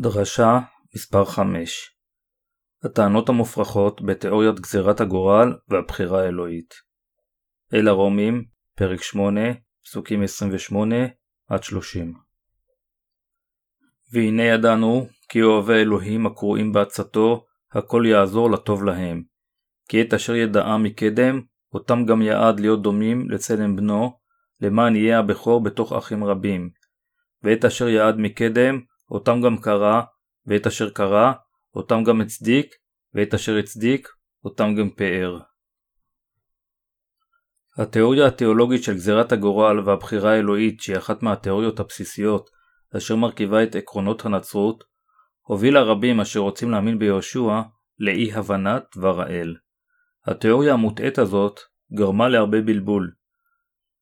דרשה מספר 5 הטענות המופרכות בתיאוריית גזירת הגורל והבחירה האלוהית. אל הרומים, פרק 8, פסוקים 28-30 והנה ידענו כי אוהבי אלוהים הקרואים בעצתו הכל יעזור לטוב להם. כי את אשר ידעה מקדם אותם גם יעד להיות דומים לצלם בנו למען יהיה הבכור בתוך אחים רבים. ואת אשר יעד מקדם אותם גם קרא, ואת אשר קרא, אותם גם הצדיק, ואת אשר הצדיק, אותם גם פאר. התיאוריה התיאולוגית של גזירת הגורל והבחירה האלוהית, שהיא אחת מהתיאוריות הבסיסיות אשר מרכיבה את עקרונות הנצרות, הובילה רבים אשר רוצים להאמין ביהושע לאי הבנת דבר האל. התיאוריה המוטעית הזאת גרמה להרבה בלבול.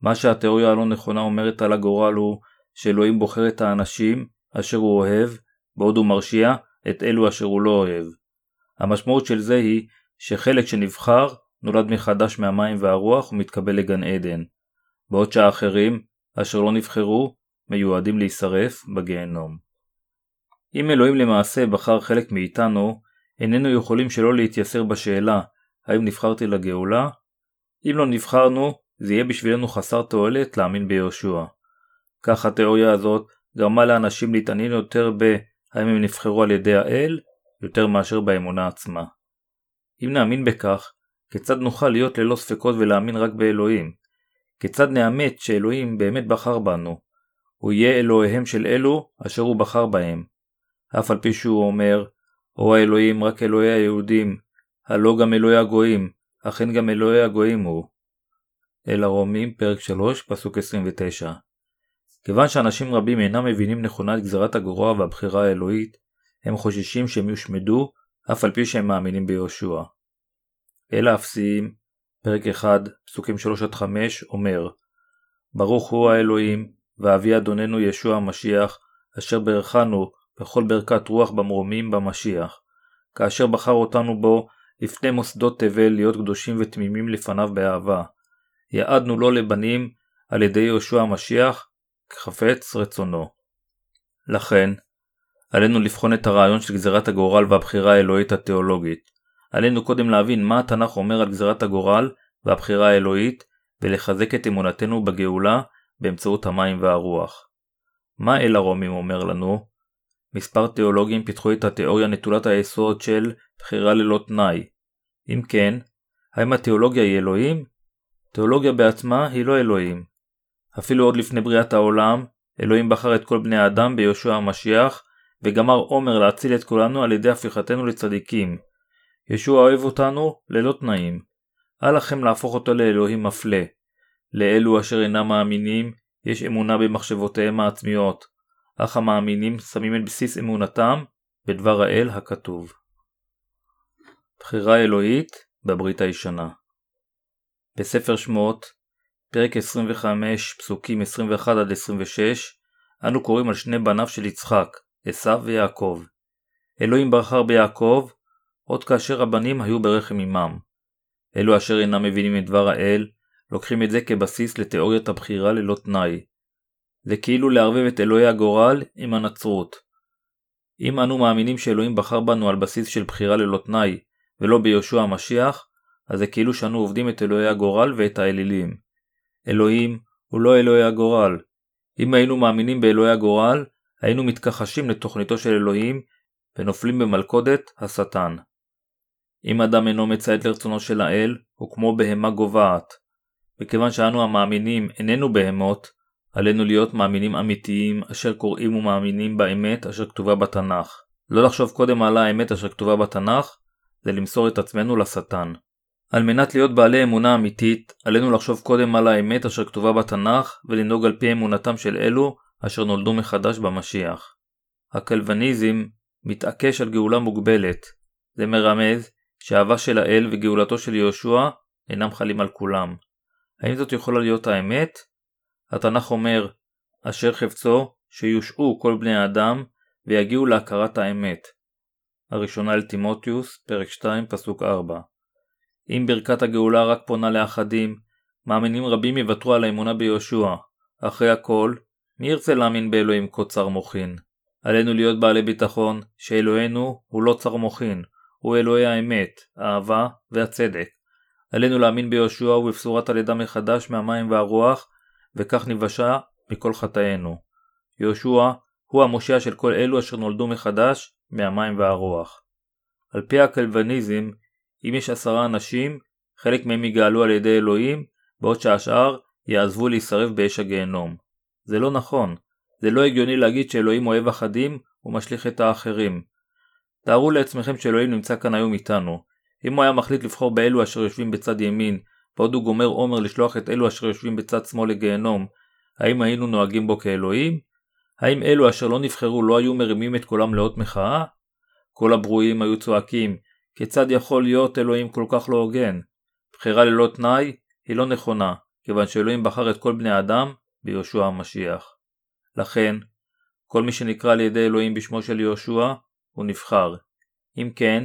מה שהתיאוריה הלא נכונה אומרת על הגורל הוא שאלוהים בוחר את האנשים אשר הוא אוהב, בעוד הוא מרשיע את אלו אשר הוא לא אוהב. המשמעות של זה היא שחלק שנבחר נולד מחדש מהמים והרוח ומתקבל לגן עדן, בעוד שהאחרים, אשר לא נבחרו, מיועדים להישרף בגיהנום. אם אלוהים למעשה בחר חלק מאיתנו, איננו יכולים שלא להתייסר בשאלה האם נבחרתי לגאולה? אם לא נבחרנו, זה יהיה בשבילנו חסר תועלת להאמין ביהושע. כך התיאוריה הזאת גרמה לאנשים להתעניין יותר בהאם הם נבחרו על ידי האל, יותר מאשר באמונה עצמה. אם נאמין בכך, כיצד נוכל להיות ללא ספקות ולהאמין רק באלוהים? כיצד נאמת שאלוהים באמת בחר בנו? הוא יהיה אלוהיהם של אלו אשר הוא בחר בהם. אף על פי שהוא אומר, או האלוהים רק אלוהי היהודים, הלא גם אלוהי הגויים, אכן גם אלוהי הגויים הוא. אל הרומים, פרק 3, פסוק 29 כיוון שאנשים רבים אינם מבינים נכונה את גזירת הגרוע והבחירה האלוהית, הם חוששים שהם יושמדו, אף על פי שהם מאמינים ביהושע. אל האפסיים, פרק 1, פסוקים 3-5, אומר ברוך הוא האלוהים, ואבי אדוננו ישוע המשיח, אשר ברכנו בכל ברכת רוח במרומים במשיח, כאשר בחר אותנו בו לפני מוסדות תבל להיות קדושים ותמימים לפניו באהבה. יעדנו לו לבנים על ידי יהושע המשיח, כחפץ רצונו. לכן, עלינו לבחון את הרעיון של גזירת הגורל והבחירה האלוהית התיאולוגית. עלינו קודם להבין מה התנ"ך אומר על גזירת הגורל והבחירה האלוהית, ולחזק את אמונתנו בגאולה באמצעות המים והרוח. מה אל הרומים אומר לנו? מספר תיאולוגים פיתחו את התיאוריה נטולת היסוד של בחירה ללא תנאי. אם כן, האם התיאולוגיה היא אלוהים? תיאולוגיה בעצמה היא לא אלוהים, אפילו עוד לפני בריאת העולם, אלוהים בחר את כל בני האדם ביהושע המשיח, וגמר עומר להציל את כולנו על ידי הפיכתנו לצדיקים. ישוע אוהב אותנו ללא תנאים. אל לכם להפוך אותו לאלוהים מפלה. לאלו אשר אינם מאמינים, יש אמונה במחשבותיהם העצמיות, אך המאמינים שמים את בסיס אמונתם בדבר האל הכתוב. בחירה אלוהית בברית הישנה בספר שמות, פרק 25, פסוקים 21-26, אנו קוראים על שני בניו של יצחק, עשו ויעקב. אלוהים בחר ביעקב, עוד כאשר הבנים היו ברחם עמם. אלו אשר אינם מבינים את דבר האל, לוקחים את זה כבסיס לתיאוריית הבחירה ללא תנאי. זה כאילו לערבב את אלוהי הגורל עם הנצרות. אם אנו מאמינים שאלוהים בחר בנו על בסיס של בחירה ללא תנאי, ולא ביהושע המשיח, אז זה כאילו שאנו עובדים את אלוהי הגורל ואת האלילים. אלוהים הוא לא אלוהי הגורל. אם היינו מאמינים באלוהי הגורל, היינו מתכחשים לתוכניתו של אלוהים ונופלים במלכודת השטן. אם אדם אינו מציית לרצונו של האל, הוא כמו בהמה גוועת. מכיוון שאנו המאמינים איננו בהמות, עלינו להיות מאמינים אמיתיים אשר קוראים ומאמינים באמת אשר כתובה בתנ"ך. לא לחשוב קודם על האמת אשר כתובה בתנ"ך, זה למסור את עצמנו לשטן. על מנת להיות בעלי אמונה אמיתית, עלינו לחשוב קודם על האמת אשר כתובה בתנ"ך ולנהוג על פי אמונתם של אלו אשר נולדו מחדש במשיח. הקלווניזם מתעקש על גאולה מוגבלת. זה מרמז שאהבה של האל וגאולתו של יהושע אינם חלים על כולם. האם זאת יכולה להיות האמת? התנ"ך אומר, אשר חפצו שיושעו כל בני האדם ויגיעו להכרת האמת. הראשונה אל תימותיוס, פרק 2, פסוק 4 אם ברכת הגאולה רק פונה לאחדים, מאמינים רבים יוותרו על האמונה ביהושע. אחרי הכל, מי ירצה להאמין באלוהים קוצר מוחין? עלינו להיות בעלי ביטחון שאלוהינו הוא לא צר מוחין, הוא אלוהי האמת, האהבה והצדק. עלינו להאמין ביהושע ובבשורת הלידה מחדש מהמים והרוח, וכך נבשה מכל חטאינו. יהושע הוא המושיע של כל אלו אשר נולדו מחדש מהמים והרוח. על פי הקלווניזם, אם יש עשרה אנשים, חלק מהם יגאלו על ידי אלוהים, בעוד שהשאר יעזבו להישרף באש הגיהנום. זה לא נכון. זה לא הגיוני להגיד שאלוהים אוהב אחדים ומשליך את האחרים. תארו לעצמכם שאלוהים נמצא כאן היום איתנו. אם הוא היה מחליט לבחור באלו אשר יושבים בצד ימין, בעוד הוא גומר עומר לשלוח את אלו אשר יושבים בצד שמאל לגיהנום, האם היינו נוהגים בו כאלוהים? האם אלו אשר לא נבחרו לא היו מרימים את קולם לאות מחאה? כל הברואים היו צועקים, כיצד יכול להיות אלוהים כל כך לא הוגן? בחירה ללא תנאי היא לא נכונה, כיוון שאלוהים בחר את כל בני האדם ביהושע המשיח. לכן, כל מי שנקרא על ידי אלוהים בשמו של יהושע, הוא נבחר. אם כן,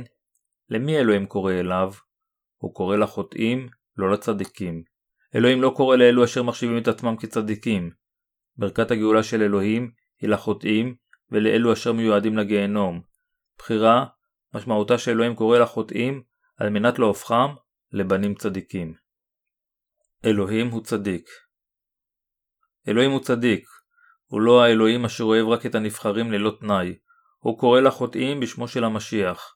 למי אלוהים קורא אליו? הוא קורא לחוטאים, לא לצדיקים. אלוהים לא קורא לאלו אשר מחשיבים את עצמם כצדיקים. ברכת הגאולה של אלוהים היא לחוטאים ולאלו אשר מיועדים לגיהנום. בחירה, משמעותה שאלוהים קורא לחוטאים על מנת להופכם לבנים צדיקים. אלוהים הוא צדיק. אלוהים הוא צדיק, הוא לא האלוהים אשר אוהב רק את הנבחרים ללא תנאי. הוא קורא לחוטאים בשמו של המשיח.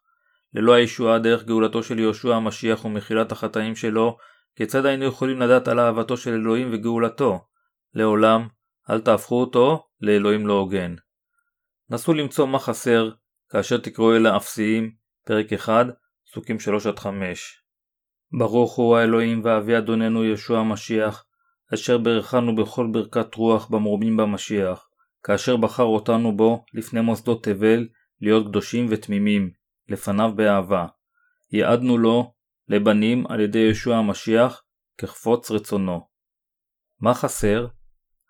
ללא הישועה דרך גאולתו של יהושע המשיח ומחילת החטאים שלו, כיצד היינו יכולים לדעת על אהבתו של אלוהים וגאולתו? לעולם, אל תהפכו אותו לאלוהים לא הוגן. נסו למצוא מה חסר כאשר תקראו אל האפסיים, פרק 1, פסוקים 3-5. ברוך הוא האלוהים ואבי אדוננו ישוע המשיח, אשר ברכנו בכל ברכת רוח במרומים במשיח, כאשר בחר אותנו בו לפני מוסדות תבל להיות קדושים ותמימים, לפניו באהבה. יעדנו לו לבנים על ידי ישוע המשיח כחפוץ רצונו. מה חסר?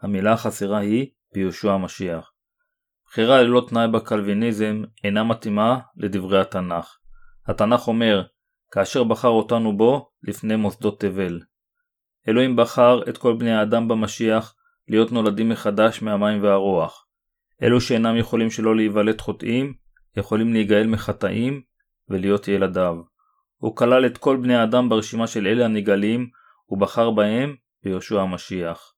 המילה החסרה היא ביהושע המשיח. בחירה ללא תנאי בקלוויניזם אינה מתאימה לדברי התנ"ך. התנ"ך אומר, כאשר בחר אותנו בו לפני מוסדות תבל. אלוהים בחר את כל בני האדם במשיח להיות נולדים מחדש מהמים והרוח. אלו שאינם יכולים שלא להיוולד חוטאים, יכולים להיגאל מחטאים ולהיות ילדיו. הוא כלל את כל בני האדם ברשימה של אלה הנגאלים, ובחר בהם ביהושע המשיח.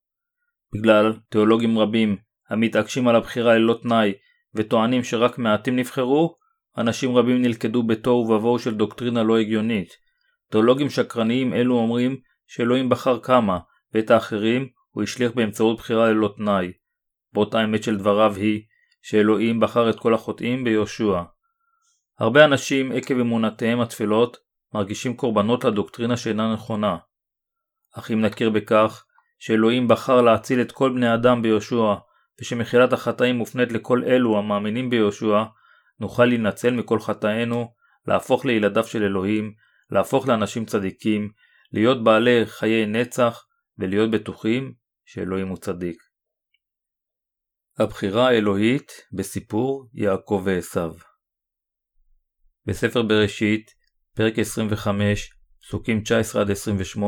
בגלל תיאולוגים רבים המתעקשים על הבחירה ללא תנאי וטוענים שרק מעטים נבחרו, אנשים רבים נלכדו בתוהו ובוהו של דוקטרינה לא הגיונית. תיאולוגים שקרניים אלו אומרים שאלוהים בחר כמה, ואת האחרים הוא השליך באמצעות בחירה ללא תנאי. באותה האמת של דבריו היא שאלוהים בחר את כל החוטאים ביהושע. הרבה אנשים עקב אמונותיהם התפלות מרגישים קורבנות לדוקטרינה שאינה נכונה. אך אם נכיר בכך שאלוהים בחר להציל את כל בני אדם ביהושע ושמחילת החטאים מופנית לכל אלו המאמינים ביהושע, נוכל להינצל מכל חטאינו, להפוך לילדיו של אלוהים, להפוך לאנשים צדיקים, להיות בעלי חיי נצח ולהיות בטוחים שאלוהים הוא צדיק. הבחירה האלוהית בסיפור יעקב ועשיו בספר בראשית, פרק 25, פסוקים 19-28,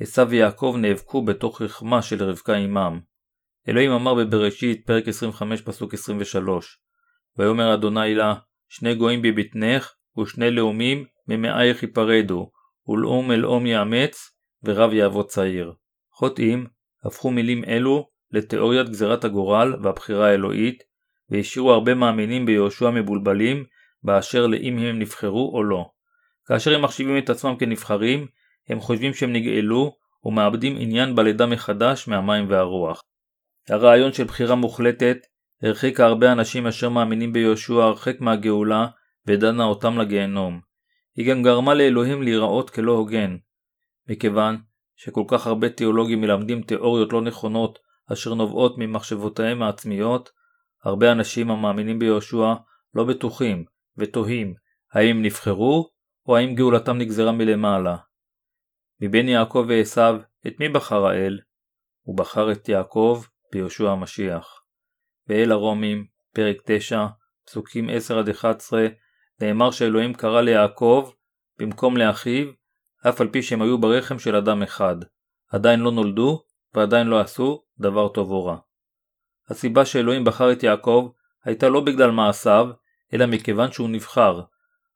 עשיו ויעקב נאבקו בתוך רחמה של רבקה עמם. אלוהים אמר בבראשית, פרק 25, פסוק 23, ויאמר אדוני לה, שני גויים בבטנך, ושני לאומים ממאייך ייפרדו, ולאום אל אום יאמץ, ורב יעבוד צעיר. חוטאים הפכו מילים אלו לתיאוריית גזירת הגורל והבחירה האלוהית, והשאירו הרבה מאמינים ביהושע מבולבלים באשר לאם הם נבחרו או לא. כאשר הם מחשיבים את עצמם כנבחרים, הם חושבים שהם נגאלו ומאבדים עניין בלידה מחדש מהמים והרוח. הרעיון של בחירה מוחלטת הרחיקה הרבה אנשים אשר מאמינים ביהושע הרחק מהגאולה ודנה אותם לגיהנום. היא גם גרמה לאלוהים להיראות כלא הוגן. מכיוון שכל כך הרבה תיאולוגים מלמדים תיאוריות לא נכונות אשר נובעות ממחשבותיהם העצמיות, הרבה אנשים המאמינים ביהושע לא בטוחים ותוהים האם נבחרו או האם גאולתם נגזרה מלמעלה. מבין יעקב ועשיו, את מי בחר האל? הוא בחר את יעקב ביהושע המשיח. ואל הרומים, פרק 9, פסוקים 10-11, נאמר שאלוהים קרא ליעקב במקום לאחיו, אף על פי שהם היו ברחם של אדם אחד. עדיין לא נולדו, ועדיין לא עשו דבר טוב או רע. הסיבה שאלוהים בחר את יעקב הייתה לא בגלל מעשיו, אלא מכיוון שהוא נבחר.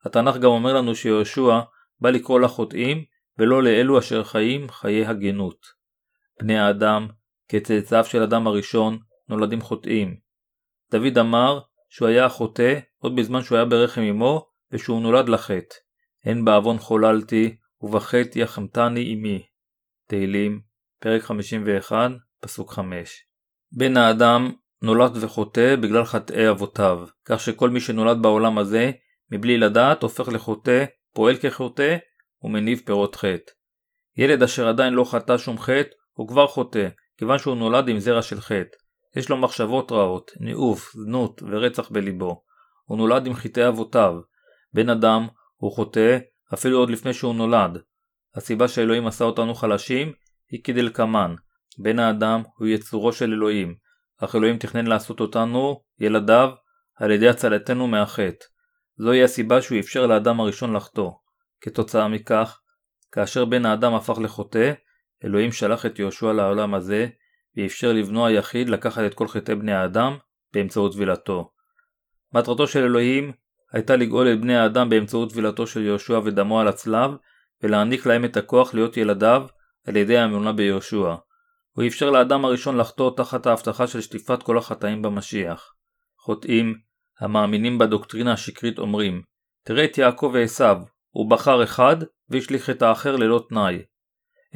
התנ"ך גם אומר לנו שיהושע בא לקרוא לחוטאים, ולא לאלו אשר חיים חיי הגנות. בני האדם, כצאצאיו של אדם הראשון, נולדים חוטאים. דוד אמר שהוא היה החוטא עוד בזמן שהוא היה ברחם אמו, ושהוא נולד לחטא. הן בעוון חוללתי, ובחטא יחמתני עמי. תהילים, פרק 51, פסוק 5. בן האדם נולד וחוטא בגלל חטאי אבותיו, כך שכל מי שנולד בעולם הזה, מבלי לדעת, הופך לחוטא, פועל כחוטא, ומניב פירות חטא. ילד אשר עדיין לא חטא שום חטא, הוא כבר חוטא, כיוון שהוא נולד עם זרע של חטא. יש לו מחשבות רעות, ניאוף, זנות ורצח בליבו. הוא נולד עם חטאי אבותיו. בן אדם הוא חוטא אפילו עוד לפני שהוא נולד. הסיבה שאלוהים עשה אותנו חלשים היא כדלקמן. בן האדם הוא יצורו של אלוהים, אך אלוהים תכנן לעשות אותנו, ילדיו, על ידי הצלתנו מהחטא. זוהי הסיבה שהוא אפשר לאדם הראשון לחטוא. כתוצאה מכך, כאשר בן האדם הפך לחוטא, אלוהים שלח את יהושע לעולם הזה, ואפשר לבנו היחיד לקחת את כל חטאי בני האדם באמצעות טבילתו. מטרתו של אלוהים הייתה לגאול את בני האדם באמצעות טבילתו של יהושע ודמו על הצלב, ולהעניק להם את הכוח להיות ילדיו על ידי האמונה ביהושע. הוא אפשר לאדם הראשון לחטוא תחת ההבטחה של שטיפת כל החטאים במשיח. חוטאים, המאמינים בדוקטרינה השקרית אומרים, תראה את יעקב ועשיו, הוא בחר אחד והשליך את האחר ללא תנאי.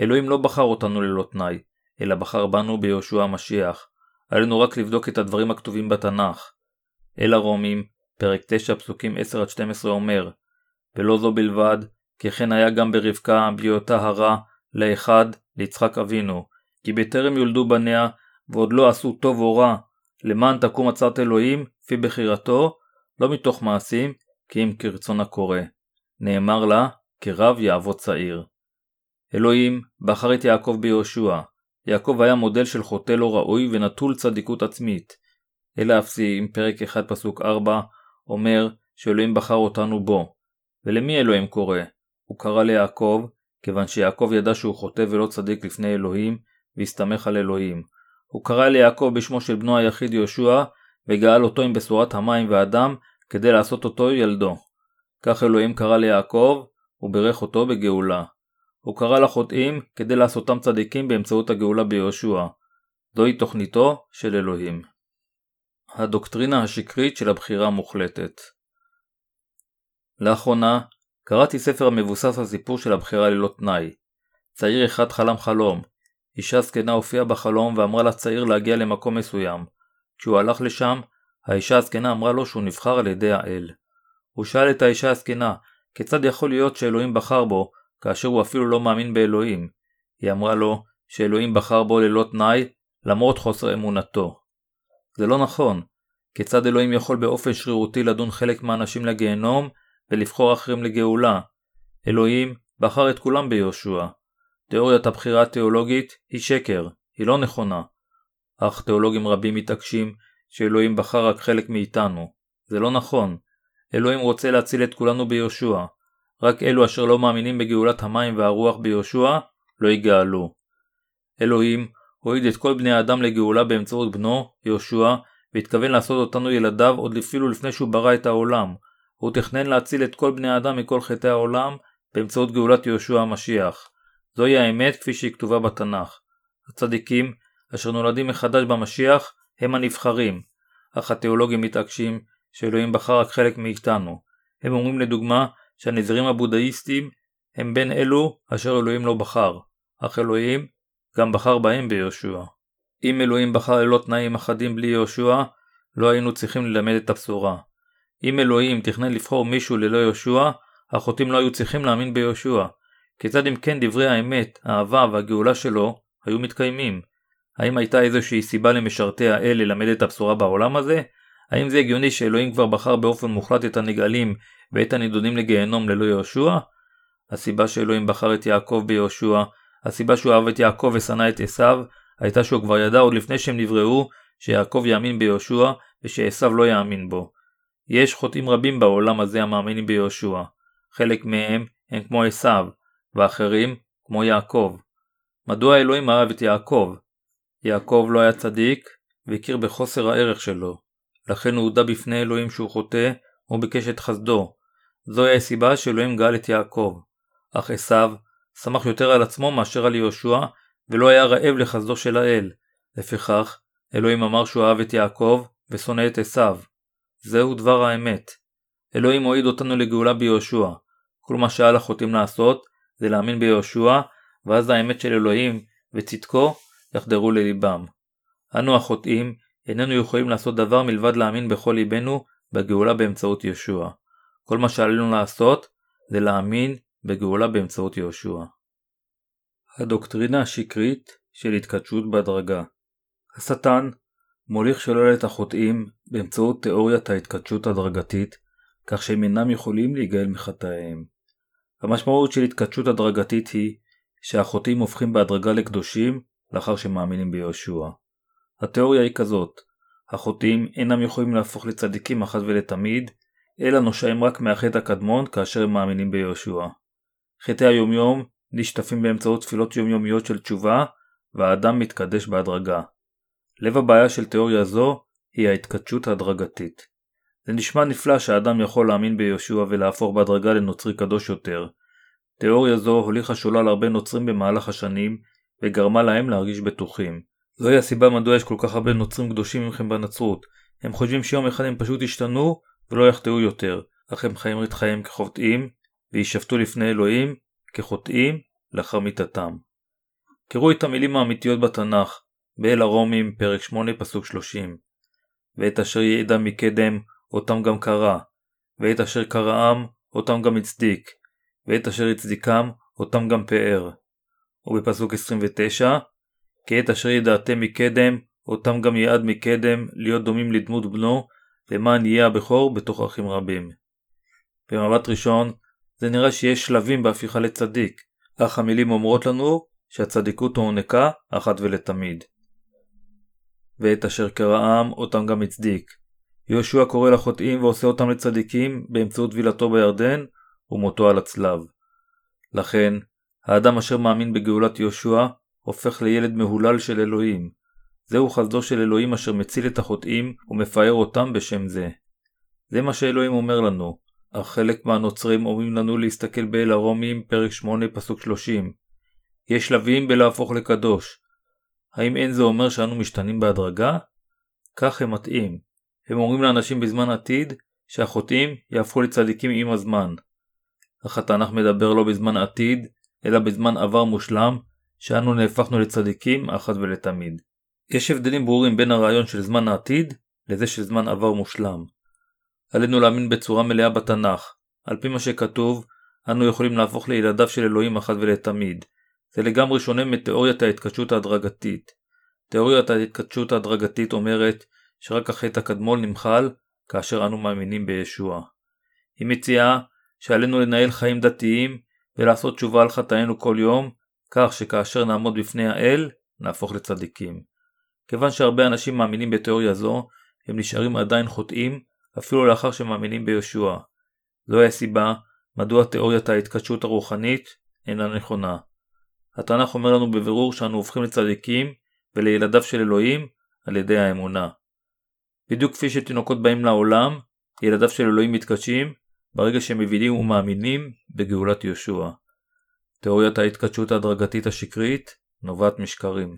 אלוהים לא בחר אותנו ללא תנאי, אלא בחר בנו ביהושע המשיח. עלינו רק לבדוק את הדברים הכתובים בתנ"ך. אל הרומים, פרק 9 פסוקים 10-12 אומר, ולא זו בלבד, כי כן היה גם ברבקה בהיותה הרע לאחד ליצחק אבינו, כי בטרם יולדו בניה, ועוד לא עשו טוב או רע, למען תקום עצרת אלוהים, לפי בחירתו, לא מתוך מעשים, כי אם כרצון הקורא. נאמר לה, כרב יעבוד צעיר. אלוהים בחר את יעקב ביהושע. יעקב היה מודל של חוטא לא ראוי ונטול צדיקות עצמית. אלא אפסי, פרק 1 פסוק 4, אומר שאלוהים בחר אותנו בו. ולמי אלוהים קורא? הוא קרא ליעקב, כיוון שיעקב ידע שהוא חוטא ולא צדיק לפני אלוהים, והסתמך על אלוהים. הוא קרא ליעקב בשמו של בנו היחיד יהושע, וגאל אותו עם בשורת המים והדם, כדי לעשות אותו ילדו. כך אלוהים קרא ליעקב, וברך אותו בגאולה. הוא קרא לחוטאים כדי לעשותם צדיקים באמצעות הגאולה ביהושע. זוהי תוכניתו של אלוהים. הדוקטרינה השקרית של הבחירה המוחלטת לאחרונה קראתי ספר המבוסס על סיפור של הבחירה ללא תנאי. צעיר אחד חלם חלום. אישה זקנה הופיעה בחלום ואמרה לצעיר להגיע למקום מסוים. כשהוא הלך לשם, האישה הזקנה אמרה לו שהוא נבחר על ידי האל. הוא שאל את האישה הזקנה, כיצד יכול להיות שאלוהים בחר בו, כאשר הוא אפילו לא מאמין באלוהים? היא אמרה לו, שאלוהים בחר בו ללא תנאי, למרות חוסר אמונתו. זה לא נכון. כיצד אלוהים יכול באופן שרירותי לדון חלק מהאנשים לגיהנום, ולבחור אחרים לגאולה? אלוהים בחר את כולם ביהושע. תיאוריית הבחירה התיאולוגית היא שקר, היא לא נכונה. אך תיאולוגים רבים מתעקשים שאלוהים בחר רק חלק מאיתנו. זה לא נכון. אלוהים רוצה להציל את כולנו ביהושע. רק אלו אשר לא מאמינים בגאולת המים והרוח ביהושע, לא יגאלו. אלוהים הועיד את כל בני האדם לגאולה באמצעות בנו, יהושע, והתכוון לעשות אותנו ילדיו עוד אפילו לפני שהוא ברא את העולם. הוא תכנן להציל את כל בני האדם מכל חטאי העולם באמצעות גאולת יהושע המשיח. זוהי האמת כפי שהיא כתובה בתנ"ך. הצדיקים, אשר נולדים מחדש במשיח, הם הנבחרים, אך התיאולוגים מתעקשים שאלוהים בחר רק חלק מאיתנו. הם אומרים לדוגמה שהנזירים הבודהיסטים הם בין אלו אשר אלוהים לא בחר, אך אלוהים גם בחר בהם ביהושע. אם אלוהים בחר ללא תנאים אחדים בלי יהושע, לא היינו צריכים ללמד את הבשורה. אם אלוהים תכנן לבחור מישהו ללא יהושע, החוטאים לא היו צריכים להאמין ביהושע. כיצד אם כן דברי האמת, האהבה והגאולה שלו היו מתקיימים? האם הייתה איזושהי סיבה למשרתי האל ללמד את הבשורה בעולם הזה? האם זה הגיוני שאלוהים כבר בחר באופן מוחלט את הנגאלים ואת הנידונים לגיהנום ללא יהושע? הסיבה שאלוהים בחר את יעקב ביהושע, הסיבה שהוא אהב את יעקב ושנא את עשיו, הייתה שהוא כבר ידע עוד לפני שהם נבראו שיעקב יאמין ביהושע ושעשיו לא יאמין בו. יש חוטאים רבים בעולם הזה המאמינים ביהושע. חלק מהם הם כמו עשיו, ואחרים כמו יעקב. מדוע אלוהים אהב את יעקב? יעקב לא היה צדיק והכיר בחוסר הערך שלו. לכן הוא הודה בפני אלוהים שהוא חוטא, וביקש את חסדו. זוהי הסיבה שאלוהים גאל את יעקב. אך עשיו שמח יותר על עצמו מאשר על יהושע, ולא היה רעב לחסדו של האל. לפיכך, אלוהים אמר שהוא אהב את יעקב, ושונא את עשיו. זהו דבר האמת. אלוהים הועיד אותנו לגאולה ביהושע. כל מה שעל החוטאים לעשות, זה להאמין ביהושע, ואז האמת של אלוהים וצדקו יחדרו לליבם. אנו החוטאים איננו יכולים לעשות דבר מלבד להאמין בכל ליבנו בגאולה באמצעות ישוע. כל מה שעלינו לעשות זה להאמין בגאולה באמצעות יהושע. הדוקטרינה השקרית של התקדשות בהדרגה השטן מוליך שולל את החוטאים באמצעות תאוריית ההתקדשות הדרגתית, כך שהם אינם יכולים להיגאל מחטאיהם. המשמעות של התקדשות הדרגתית היא שהחוטאים הופכים בהדרגה לקדושים לאחר שמאמינים ביהושע. התיאוריה היא כזאת, החוטאים אינם יכולים להפוך לצדיקים אחת ולתמיד, אלא נושעים רק מהחטא הקדמון כאשר הם מאמינים ביהושע. חטאי היומיום נשטפים באמצעות תפילות יומיומיות של תשובה, והאדם מתקדש בהדרגה. לב הבעיה של תיאוריה זו היא ההתקדשות ההדרגתית. זה נשמע נפלא שהאדם יכול להאמין ביהושע ולהפוך בהדרגה לנוצרי קדוש יותר. תיאוריה זו הוליכה שולל הרבה נוצרים במהלך השנים, וגרמה להם להרגיש בטוחים. זוהי הסיבה מדוע יש כל כך הרבה נוצרים קדושים ממכם בנצרות. הם חושבים שיום אחד הם פשוט ישתנו ולא יחטאו יותר, אך הם חיים את חייהם כחוטאים, וישפטו לפני אלוהים כחוטאים לאחר מיתתם. קראו את המילים האמיתיות בתנ"ך, באל הרומים, פרק 8, פסוק 30. ואת אשר ידע מקדם, אותם גם קרא, ואת אשר קראם, אותם גם הצדיק, ואת אשר הצדיקם, אותם גם פאר. ובפסוק 29, כי את אשר ידעתם מקדם, אותם גם יעד מקדם, להיות דומים לדמות בנו, למען יהיה הבכור בתוך אחים רבים. במבט ראשון, זה נראה שיש שלבים בהפיכה לצדיק, אך המילים אומרות לנו שהצדיקות הוענקה אחת ולתמיד. ואת אשר קראם אותם גם הצדיק. יהושע קורא לחוטאים ועושה אותם לצדיקים באמצעות טבילתו בירדן ומותו על הצלב. לכן, האדם אשר מאמין בגאולת יהושע הופך לילד מהולל של אלוהים. זהו חסדו של אלוהים אשר מציל את החוטאים ומפאר אותם בשם זה. זה מה שאלוהים אומר לנו, אך חלק מהנוצרים אומרים לנו להסתכל באל הרומים פרק 8 פסוק 30. יש שלבים בלהפוך לקדוש. האם אין זה אומר שאנו משתנים בהדרגה? כך הם מטעים. הם אומרים לאנשים בזמן עתיד שהחוטאים יהפכו לצדיקים עם הזמן. אך התנ"ך מדבר לא בזמן עתיד, אלא בזמן עבר מושלם, שאנו נהפכנו לצדיקים אחת ולתמיד. יש הבדלים ברורים בין הרעיון של זמן העתיד לזה של זמן עבר מושלם. עלינו להאמין בצורה מלאה בתנ"ך. על פי מה שכתוב, אנו יכולים להפוך לילדיו של אלוהים אחת ולתמיד. זה לגמרי שונה מתיאוריית ההתקדשות ההדרגתית. תיאוריית ההתקדשות ההדרגתית אומרת שרק החטא הקדמון נמחל כאשר אנו מאמינים בישוע. היא מציעה שעלינו לנהל חיים דתיים ולעשות תשובה על חטאינו כל יום, כך שכאשר נעמוד בפני האל, נהפוך לצדיקים. כיוון שהרבה אנשים מאמינים בתיאוריה זו, הם נשארים עדיין חוטאים, אפילו לאחר שמאמינים בישוע. זוהי הסיבה מדוע תיאוריית ההתקדשות הרוחנית אינה נכונה. התנ"ך אומר לנו בבירור שאנו הופכים לצדיקים ולילדיו של אלוהים על ידי האמונה. בדיוק כפי שתינוקות באים לעולם, ילדיו של אלוהים מתקדשים ברגע שהם מבינים ומאמינים בגאולת יהושע. תאוריית ההתקדשות ההדרגתית השקרית נובעת משקרים.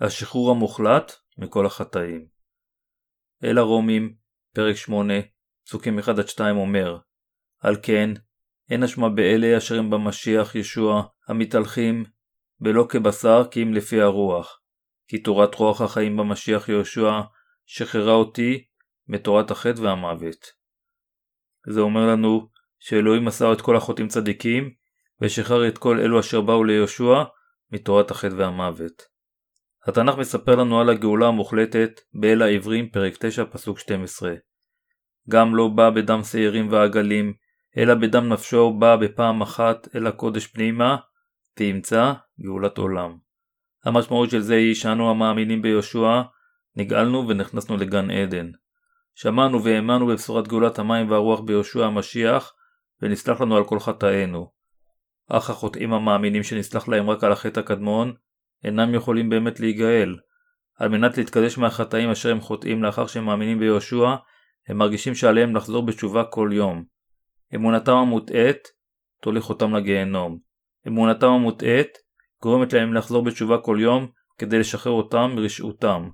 השחרור המוחלט מכל החטאים אל הרומים, פרק 8, פסוקים 1-2 אומר על כן, אין אשמה באלה אשר הם במשיח ישוע המתהלכים ולא כבשר כי אם לפי הרוח. כי תורת רוח החיים במשיח יהושע שחררה אותי מתורת החטא והמוות. זה אומר לנו שאלוהים מסר את כל החוטאים צדיקים ושחרר את כל אלו אשר באו ליהושע מתורת החטא והמוות. התנ"ך מספר לנו על הגאולה המוחלטת באל העברים פרק 9 פסוק 12. גם לא בא בדם שעירים ועגלים, אלא בדם נפשו בא בפעם אחת אל הקודש פנימה, וימצא גאולת עולם. המשמעות של זה היא שאנו המאמינים ביהושע, נגאלנו ונכנסנו לגן עדן. שמענו והאמנו בבשורת גאולת המים והרוח ביהושע המשיח, ונסלח לנו על כל חטאינו. אך החוטאים המאמינים שנסלח להם רק על החטא הקדמון, אינם יכולים באמת להיגאל. על מנת להתקדש מהחטאים אשר הם חוטאים לאחר שהם מאמינים ביהושע, הם מרגישים שעליהם לחזור בתשובה כל יום. אמונתם המוטעית תוליך אותם לגיהנום. אמונתם המוטעית גורמת להם לחזור בתשובה כל יום כדי לשחרר אותם מרשעותם.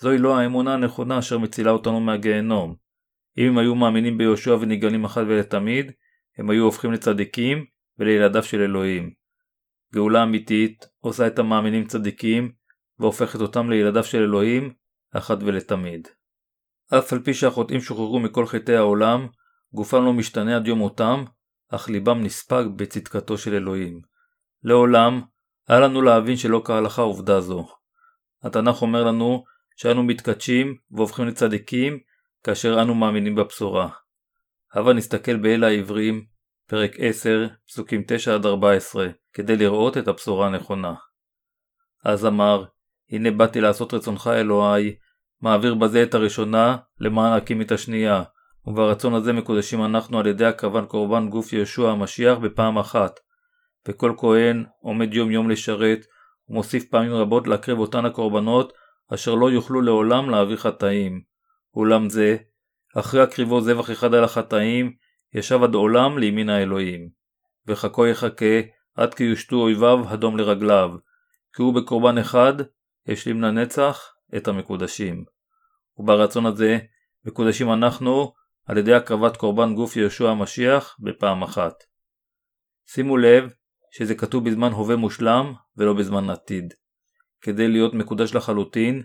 זוהי לא האמונה הנכונה אשר מצילה אותנו מהגיהנום. אם הם היו מאמינים ביהושע ונגאלים אחת ולתמיד, הם היו הופכים לצדיקים ולילדיו של אלוהים. גאולה אמיתית עושה את המאמינים צדיקים והופכת אותם לילדיו של אלוהים אחת ולתמיד. אף על פי שהחוטאים שוחררו מכל חטאי העולם, גופם לא משתנה עד יום מותם, אך ליבם נספג בצדקתו של אלוהים. לעולם, היה לנו להבין שלא כהלכה עובדה זו. התנ"ך אומר לנו שאנו מתקדשים והופכים לצדיקים כאשר אנו מאמינים בבשורה. הבה נסתכל באל העברים, פרק 10, פסוקים 9-14, כדי לראות את הבשורה הנכונה. אז אמר, הנה באתי לעשות רצונך אלוהי, מעביר בזה את הראשונה, למען להקים את השנייה, וברצון הזה מקודשים אנחנו על ידי הקרבן קורבן גוף יהושע המשיח בפעם אחת. וכל כהן עומד יום יום לשרת, ומוסיף פעמים רבות להקריב אותן הקורבנות, אשר לא יוכלו לעולם להעביר חטאים. אולם זה, אחרי הקריבו זבח אחד על החטאים, ישב עד עולם לימין האלוהים. וחכו יחכה, עד כי יושתו אויביו אדום לרגליו, כי הוא בקורבן אחד, השלים לנצח את המקודשים. וברצון הזה, מקודשים אנחנו, על ידי הקרבת קורבן גוף יהושע המשיח בפעם אחת. שימו לב שזה כתוב בזמן הווה מושלם ולא בזמן עתיד. כדי להיות מקודש לחלוטין,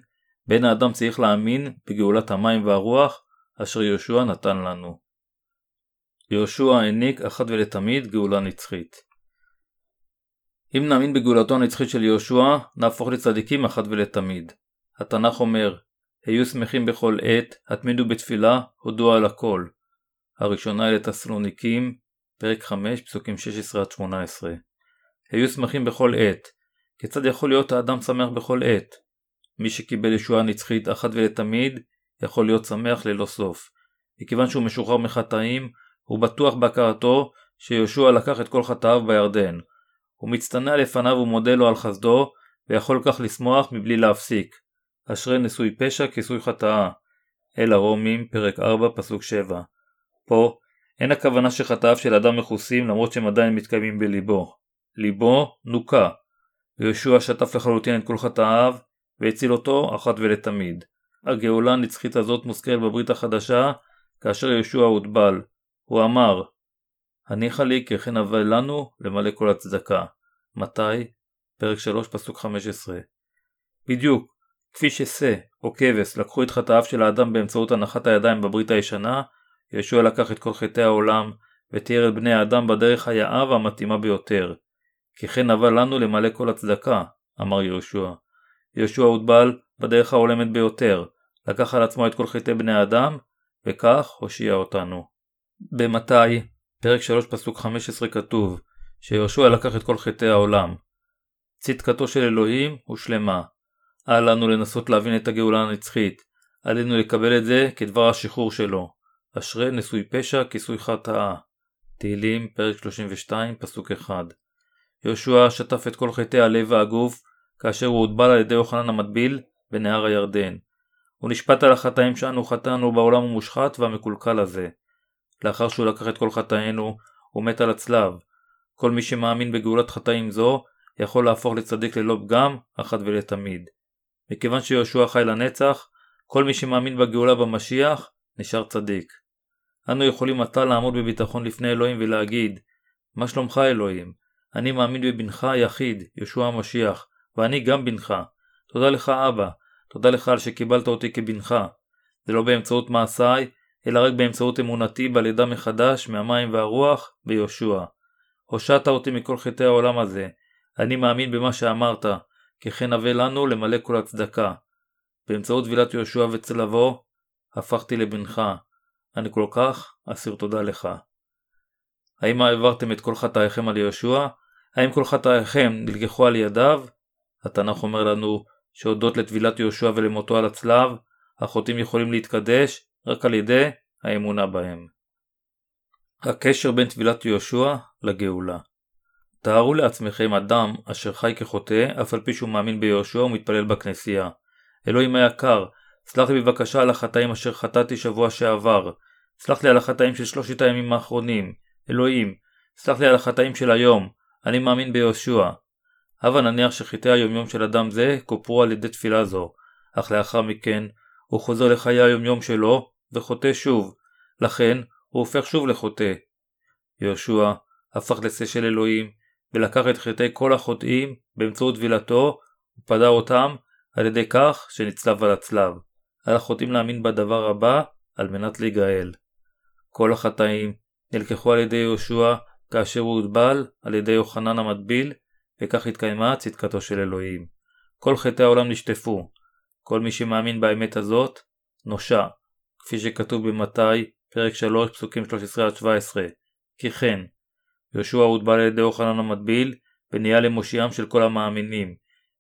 בן האדם צריך להאמין בגאולת המים והרוח אשר יהושע נתן לנו. יהושע העניק אחת ולתמיד גאולה נצחית. אם נאמין בגאולתו הנצחית של יהושע, נהפוך לצדיקים אחת ולתמיד. התנ"ך אומר, היו שמחים בכל עת, התמידו בתפילה, הודו על הכל. הראשונה אל תסלוניקים, פרק 5, פסוקים 16-18. היו שמחים בכל עת. כיצד יכול להיות האדם שמח בכל עת? מי שקיבל ישועה נצחית אחת ולתמיד, יכול להיות שמח ללא סוף. מכיוון שהוא משוחרר מחטאים, הוא בטוח בהכרתו שיהושע לקח את כל חטאיו בירדן. הוא מצטנע לפניו ומודה לו על חסדו, ויכול כך לשמוח מבלי להפסיק. אשרי נשוי פשע כיסוי חטאה. אל הרומים, פרק 4, פסוק 7. פה, אין הכוונה שחטאיו של אדם מכוסים למרות שהם עדיין מתקיימים בליבו. ליבו נוקה, ויהושע שטף לחלוטין את כל חטאיו, והציל אותו אחת ולתמיד. הגאולה הנצחית הזאת מוזכרת בברית החדשה, כאשר יהושע הוטבל. הוא אמר, הניחה לי כי כן הווה לנו למלא כל הצדקה. מתי? פרק 3 פסוק 15. בדיוק, כפי ששה או כבש לקחו את חטאיו של האדם באמצעות הנחת הידיים בברית הישנה, ישוע לקח את כל חטאי העולם ותיאר את בני האדם בדרך היאה והמתאימה ביותר. כי כן הווה לנו למלא כל הצדקה, אמר יהושע. יהושע הוטבל בדרך ההולמת ביותר, לקח על עצמו את כל חטאי בני האדם, וכך הושיע אותנו. במתי, פרק 3 פסוק 15 כתוב, שיהושע לקח את כל חטאי העולם. צדקתו של אלוהים הושלמה. אל לנו לנסות להבין את הגאולה הנצחית, עלינו לקבל את זה כדבר השחרור שלו. אשרי נשוי פשע כיסוי חטאה. תהילים, פרק 32, פסוק 1. יהושע שטף את כל חטאי הלב והגוף, כאשר הוא הוטבל על ידי יוחנן המטביל בנהר הירדן. הוא נשפט על החטאים שאנו חטאנו בעולם המושחת והמקולקל הזה. לאחר שהוא לקח את כל חטאינו, הוא מת על הצלב. כל מי שמאמין בגאולת חטאים זו, יכול להפוך לצדיק ללא פגם, אחת ולתמיד. מכיוון שיהושע חי לנצח, כל מי שמאמין בגאולה במשיח, נשאר צדיק. אנו יכולים עתה לעמוד בביטחון לפני אלוהים ולהגיד, מה שלומך אלוהים? אני מאמין בבנך היחיד, ישוע המשיח, ואני גם בנך. תודה לך אבא, תודה לך על שקיבלת אותי כבנך. זה לא באמצעות מעשיי, אלא רק באמצעות אמונתי בלידה מחדש מהמים והרוח ביהושע. הושעת אותי מכל חטאי העולם הזה. אני מאמין במה שאמרת, כי כן הווה לנו למלא כל הצדקה. באמצעות טבילת יהושע וצלבו, הפכתי לבנך. אני כל כך אסיר תודה לך. האם העברתם את כל חטאיכם על יהושע? האם כל חטאיכם נלקחו על ידיו? התנ"ך אומר לנו שהודות לטבילת יהושע ולמותו על הצלב, החוטאים יכולים להתקדש רק על ידי האמונה בהם. הקשר בין טבילת יהושע לגאולה תארו לעצמכם אדם אשר חי כחוטא אף על פי שהוא מאמין ביהושע ומתפלל בכנסייה. אלוהים היקר, סלח לי בבקשה על החטאים אשר חטאתי שבוע שעבר. סלח לי על החטאים של שלושת הימים האחרונים. אלוהים, סלח לי על החטאים של היום. אני מאמין ביהושע. הבה נניח שחטאי היומיום של אדם זה כופרו על ידי תפילה זו, אך לאחר מכן הוא חוזר לחיי היומיום שלו וחוטא שוב, לכן הוא הופך שוב לחוטא. יהושע הפך לשה של אלוהים ולקח את חטאי כל החוטאים באמצעות טבילתו ופדה אותם על ידי כך שנצלב על הצלב. על החוטאים להאמין בדבר הבא על מנת להיגאל. כל החטאים נלקחו על ידי יהושע כאשר הוא הוטבל על ידי יוחנן המטביל וכך התקיימה צדקתו של אלוהים. כל חטאי העולם נשטפו. כל מי שמאמין באמת הזאת, נושע, כפי שכתוב במתי, פרק 3, פסוקים 13-17. כי כן, יהושע הוטבל על ידי יוחנן המטביל ונהיה למושיעם של כל המאמינים.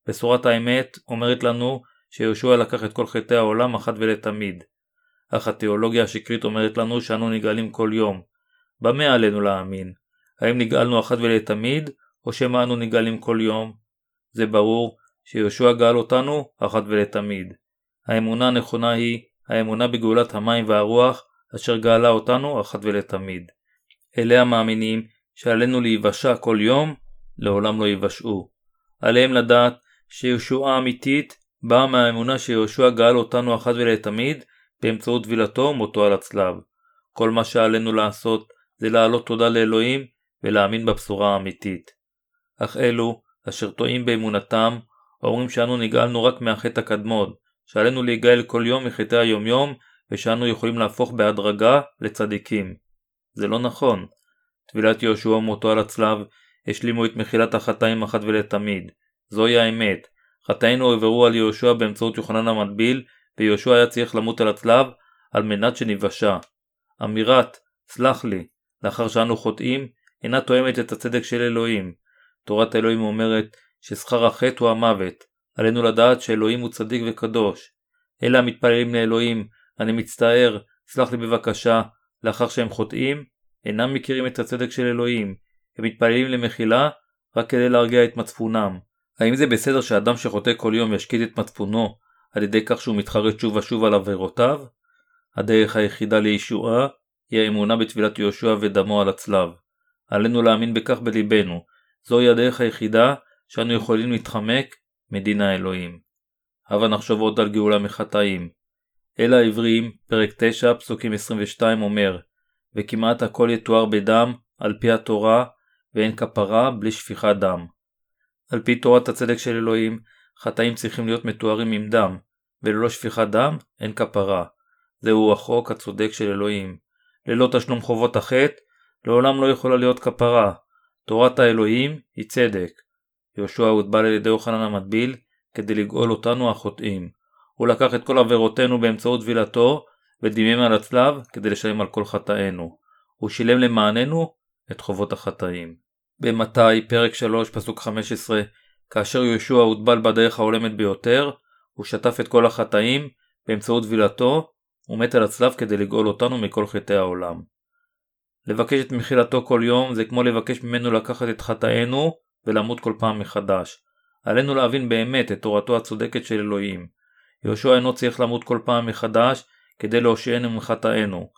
בשורת האמת אומרת לנו שיהושע לקח את כל חטאי העולם אחת ולתמיד. אך התיאולוגיה השקרית אומרת לנו שאנו נגאלים כל יום. במה עלינו להאמין? האם נגאלנו אחת ולתמיד, או שמא אנו נגאלים כל יום? זה ברור שיהושע גאל אותנו אחת ולתמיד. האמונה הנכונה היא האמונה בגאולת המים והרוח, אשר גאלה אותנו אחת ולתמיד. אלה המאמינים שעלינו להיוושע כל יום, לעולם לא ייוושעו. עליהם לדעת שישועה אמיתית באה מהאמונה שיהושע גאל אותנו אחת ולתמיד באמצעות טבילתו ומותו על הצלב. כל מה שעלינו לעשות זה להעלות תודה לאלוהים ולהאמין בבשורה האמיתית. אך אלו אשר טועים באמונתם אומרים שאנו נגאלנו רק מהחטא הקדמון, שעלינו להיגאל כל יום מחטאי היומיום ושאנו יכולים להפוך בהדרגה לצדיקים. זה לא נכון. טבילת יהושע ומותו על הצלב השלימו את מחילת החטאים אחת ולתמיד. זוהי האמת. חטאינו הועברו על יהושע באמצעות יוחנן המטביל, ויהושע היה צריך למות על הצלב על מנת שניוושע. אמירת סלח לי, לאחר שאנו חוטאים, אינה תואמת את הצדק של אלוהים. תורת האלוהים אומרת ששכר החטא הוא המוות. עלינו לדעת שאלוהים הוא צדיק וקדוש. אלה המתפללים לאלוהים, אני מצטער, סלח לי בבקשה, לאחר שהם חוטאים, אינם מכירים את הצדק של אלוהים. הם מתפללים למחילה רק כדי להרגיע את מצפונם. האם זה בסדר שאדם שחוטא כל יום ישקיט את מצפונו על ידי כך שהוא מתחרט שוב ושוב על עבירותיו? הדרך היחידה לישועה היא האמונה בטבילת יהושע ודמו על הצלב. עלינו להאמין בכך בליבנו. זוהי הדרך היחידה שאנו יכולים להתחמק מדין האלוהים. הבה נחשוב עוד על גאולה מחטאים. אל העבריים, פרק 9, פסוקים 22 אומר וכמעט הכל יתואר בדם, על פי התורה, ואין כפרה בלי שפיכת דם. על פי תורת הצדק של אלוהים, חטאים צריכים להיות מתוארים עם דם, וללא שפיכת דם אין כפרה. זהו החוק הצודק של אלוהים. ללא תשלום חובות החטא, לעולם לא יכולה להיות כפרה. תורת האלוהים היא צדק. יהושע הוטבל על ידי יוחנן המטביל כדי לגאול אותנו החוטאים. הוא לקח את כל עבירותינו באמצעות טבילתו ודימם על הצלב כדי לשלם על כל חטאינו. הוא שילם למעננו את חובות החטאים. במתי, פרק 3, פסוק 15, כאשר יהושע הוטבל בדרך ההולמת ביותר, הוא שטף את כל החטאים באמצעות טבילתו, ומת על הצלב כדי לגאול אותנו מכל חטאי העולם. לבקש את מחילתו כל יום זה כמו לבקש ממנו לקחת את חטאינו ולמות כל פעם מחדש. עלינו להבין באמת את תורתו הצודקת של אלוהים. יהושע אינו צריך למות כל פעם מחדש כדי להושיענו מחטאינו.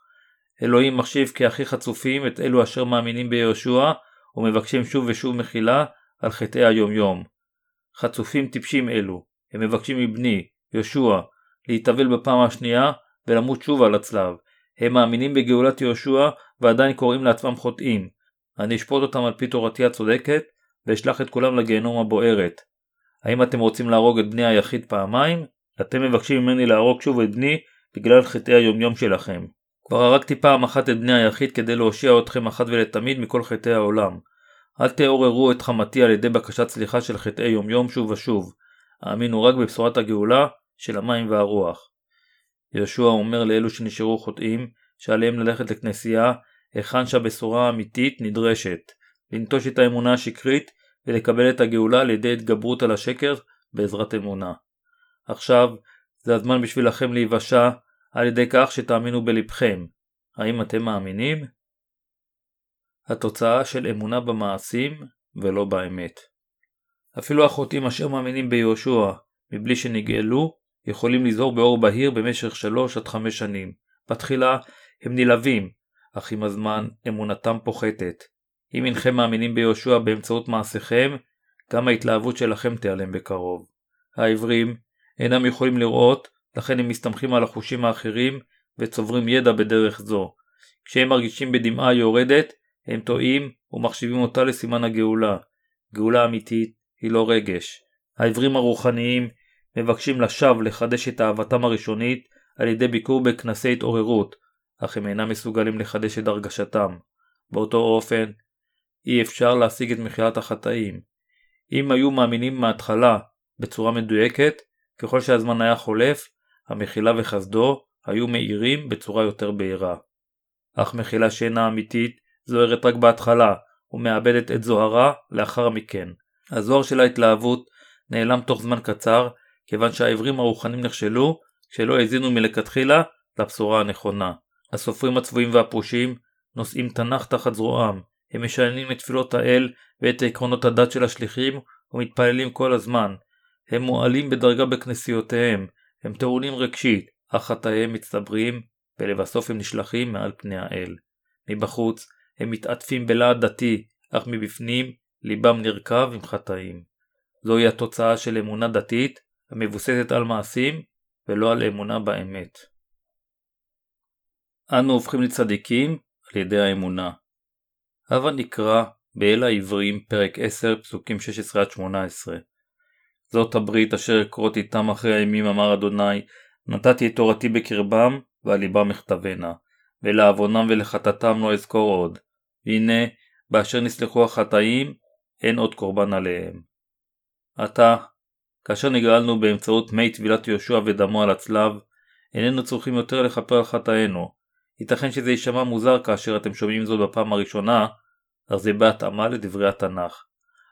אלוהים מחשיב כהכי חצופים את אלו אשר מאמינים ביהושע ומבקשים שוב ושוב מחילה על חטאי היומיום. חצופים טיפשים אלו, הם מבקשים מבני, יהושע, להתאבל בפעם השנייה ולמות שוב על הצלב. הם מאמינים בגאולת יהושע ועדיין קוראים לעצמם חוטאים. אני אשפוט אותם על פי תורתי הצודקת ואשלח את כולם לגיהנום הבוערת. האם אתם רוצים להרוג את בני היחיד פעמיים? אתם מבקשים ממני להרוג שוב את בני בגלל חטאי היומיום שלכם. כבר הרגתי פעם אחת את בני היחיד כדי להושיע אתכם אחת ולתמיד מכל חטאי העולם. אל תעוררו את חמתי על ידי בקשת סליחה של חטאי יומיום שוב ושוב. האמינו רק בבשורת הגאולה של המים והרוח. יהושע אומר לאלו שנשארו חוטאים שעליהם ללכת לכנסייה היכן שהבשורה האמיתית נדרשת, לנטוש את האמונה השקרית ולקבל את הגאולה על ידי התגברות על השקר בעזרת אמונה. עכשיו זה הזמן בשבילכם להיוושע על ידי כך שתאמינו בלבכם. האם אתם מאמינים? התוצאה של אמונה במעשים ולא באמת. אפילו החוטאים אשר מאמינים ביהושע מבלי שנגאלו, יכולים לזהור באור בהיר במשך 3 עד 5 שנים. בתחילה הם נלהבים, אך עם הזמן אמונתם פוחתת. אם אינכם מאמינים ביהושע באמצעות מעשיכם, גם ההתלהבות שלכם תיעלם בקרוב. העברים אינם יכולים לראות, לכן הם מסתמכים על החושים האחרים וצוברים ידע בדרך זו. כשהם מרגישים בדמעה יורדת, הם טועים ומחשיבים אותה לסימן הגאולה. גאולה אמיתית היא לא רגש. העברים הרוחניים מבקשים לשווא לחדש את אהבתם הראשונית על ידי ביקור בכנסי התעוררות, אך הם אינם מסוגלים לחדש את הרגשתם. באותו אופן, אי אפשר להשיג את מחילת החטאים. אם היו מאמינים מההתחלה בצורה מדויקת, ככל שהזמן היה חולף, המחילה וחסדו היו מאירים בצורה יותר בהירה. אך מחילה שאינה אמיתית זוהרת רק בהתחלה, ומאבדת את זוהרה לאחר מכן. הזוהר של ההתלהבות נעלם תוך זמן קצר, כיוון שהעברים הרוחנים נכשלו, כשלא האזינו מלכתחילה לבשורה הנכונה. הסופרים הצבועים והפרושים נושאים תנ"ך תחת זרועם, הם משננים את תפילות האל ואת עקרונות הדת של השליחים ומתפללים כל הזמן. הם מועלים בדרגה בכנסיותיהם, הם טעונים רגשית, אך חטאיהם מצטברים, ולבסוף הם נשלחים מעל פני האל. מבחוץ הם מתעטפים בלהט דתי, אך מבפנים ליבם נרקב עם חטאים. זוהי התוצאה של אמונה דתית המבוססת על מעשים ולא על אמונה באמת. אנו הופכים לצדיקים על ידי האמונה. הבה נקרא באל העברים פרק 10 פסוקים 16-18 זאת הברית אשר אכרות איתם אחרי הימים אמר אדוני נתתי את תורתי בקרבם ועל ליבם אכתבנה ולעוונם ולחטאתם לא אזכור עוד. והנה באשר נסלחו החטאים אין עוד קורבן עליהם. עתה כאשר נגאלנו באמצעות מי טבילת יהושע ודמו על הצלב איננו צריכים יותר לכפר על חטאינו ייתכן שזה יישמע מוזר כאשר אתם שומעים זאת בפעם הראשונה, אך זה בהתאמה לדברי התנ"ך.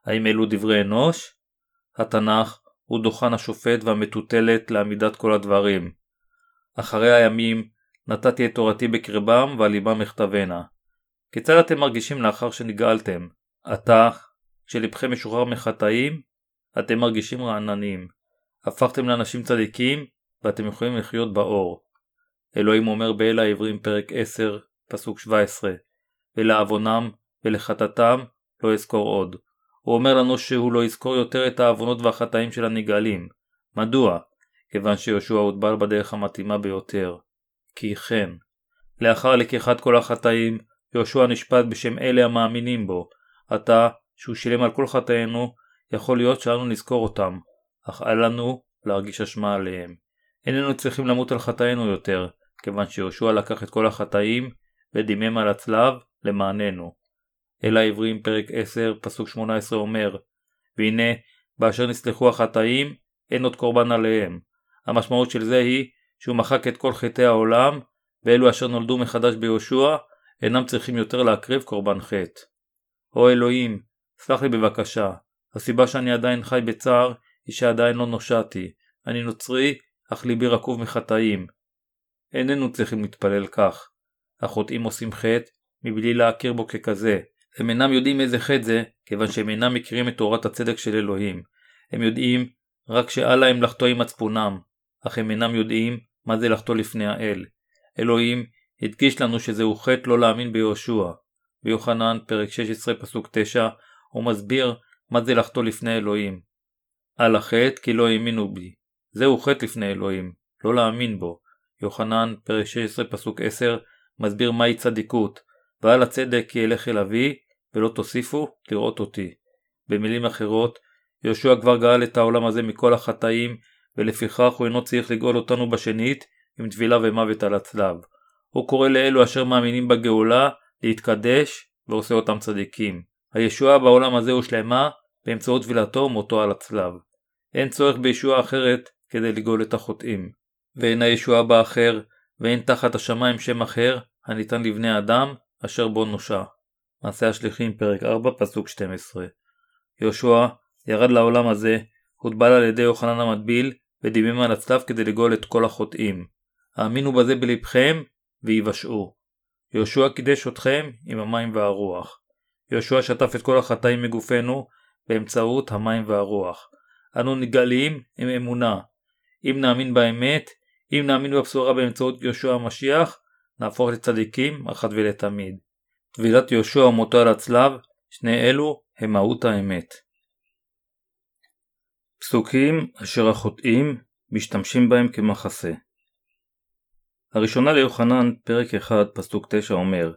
האם אלו דברי אנוש? התנ"ך הוא דוכן השופט והמטוטלת לעמידת כל הדברים. אחרי הימים נתתי את תורתי בקרבם ועל ליבם אכתבנה. כיצד אתם מרגישים לאחר שנגאלתם? עתה, כשלבכם משוחרר מחטאים, אתם מרגישים רעננים. הפכתם לאנשים צדיקים ואתם יכולים לחיות באור. אלוהים אומר באל העברים פרק 10 פסוק 17 ולעוונם ולחטאתם לא אזכור עוד. הוא אומר לנו שהוא לא יזכור יותר את העוונות והחטאים של הנגאלים. מדוע? כיוון שיהושע הוטבל בדרך המתאימה ביותר. כי כן. לאחר לקיחת כל החטאים, יהושע נשפט בשם אלה המאמינים בו. עתה, שהוא שילם על כל חטאינו, יכול להיות שאנו נזכור אותם, אך אל לנו להרגיש אשמה עליהם. איננו צריכים למות על חטאינו יותר, כיוון שיהושע לקח את כל החטאים ודימם על הצלב למעננו. אל העברים פרק 10 פסוק 18 אומר והנה באשר נסלחו החטאים אין עוד קורבן עליהם. המשמעות של זה היא שהוא מחק את כל חטאי העולם ואלו אשר נולדו מחדש ביהושע אינם צריכים יותר להקריב קורבן חטא. או אלוהים, סלח לי בבקשה, הסיבה שאני עדיין חי בצער היא שעדיין לא נושעתי. אני נוצרי, אך ליבי רקוב מחטאים. איננו צריכים להתפלל כך. החוטאים עושים חטא מבלי להכיר בו ככזה. הם אינם יודעים איזה חטא זה, כיוון שהם אינם מכירים את תורת הצדק של אלוהים. הם יודעים רק שאל להם לחטוא עם מצפונם, אך הם אינם יודעים מה זה לחטוא לפני האל. אלוהים הדגיש לנו שזהו חטא לא להאמין ביהושע. ביוחנן, פרק 16, פסוק 9, הוא מסביר מה זה לחטוא לפני אלוהים. על החטא כי לא האמינו בי. זהו חטא לפני אלוהים, לא להאמין בו. יוחנן, פרק 16, פסוק 10, מסביר מהי צדיקות, ועל הצדק כי אלך אל אבי, ולא תוסיפו לראות אותי. במילים אחרות, יהושע כבר גאל את העולם הזה מכל החטאים, ולפיכך הוא אינו צריך לגאול אותנו בשנית עם טבילה ומוות על הצלב. הוא קורא לאלו אשר מאמינים בגאולה להתקדש ועושה אותם צדיקים. הישועה בעולם הזה הושלמה באמצעות טבילתו ומותו על הצלב. אין צורך בישועה אחרת כדי לגאול את החוטאים. ואין הישועה באחר, ואין תחת השמיים שם אחר, הניתן לבני אדם, אשר בו נושע. מעשה השליחים פרק 4 פסוק 12 יהושע ירד לעולם הזה, הוטבל על ידי יוחנן המטביל, ודימם על הצלב כדי לגאול את כל החוטאים. האמינו בזה בלבכם, ויבשעו. יהושע קידש אתכם עם המים והרוח. יהושע שטף את כל החטאים מגופנו באמצעות המים והרוח. אנו נגאלים עם אמונה. אם נאמין באמת, אם נאמין בבשורה באמצעות יהושע המשיח, נהפוך לצדיקים אחת ולתמיד. טבילת יהושע ומותו על הצלב, שני אלו הם מהות האמת. פסוקים אשר החוטאים משתמשים בהם כמחסה. הראשונה ליוחנן, פרק 1, פסוק 9 אומר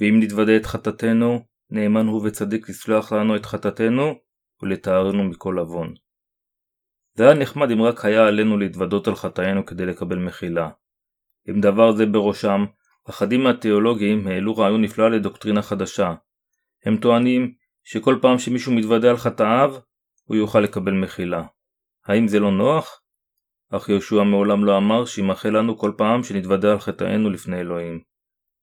ואם נתוודה את חטאתנו, נאמן הוא וצדיק לסלוח לנו את חטאתנו ולטהרנו מכל עוון. זה היה נחמד אם רק היה עלינו להתוודות על חטאינו כדי לקבל מחילה. עם דבר זה בראשם, אחדים מהתיאולוגים העלו רעיון נפלא לדוקטרינה חדשה. הם טוענים שכל פעם שמישהו מתוודה על חטאיו, הוא יוכל לקבל מחילה. האם זה לא נוח? אך יהושע מעולם לא אמר שימחה לנו כל פעם שנתוודה על חטאינו לפני אלוהים.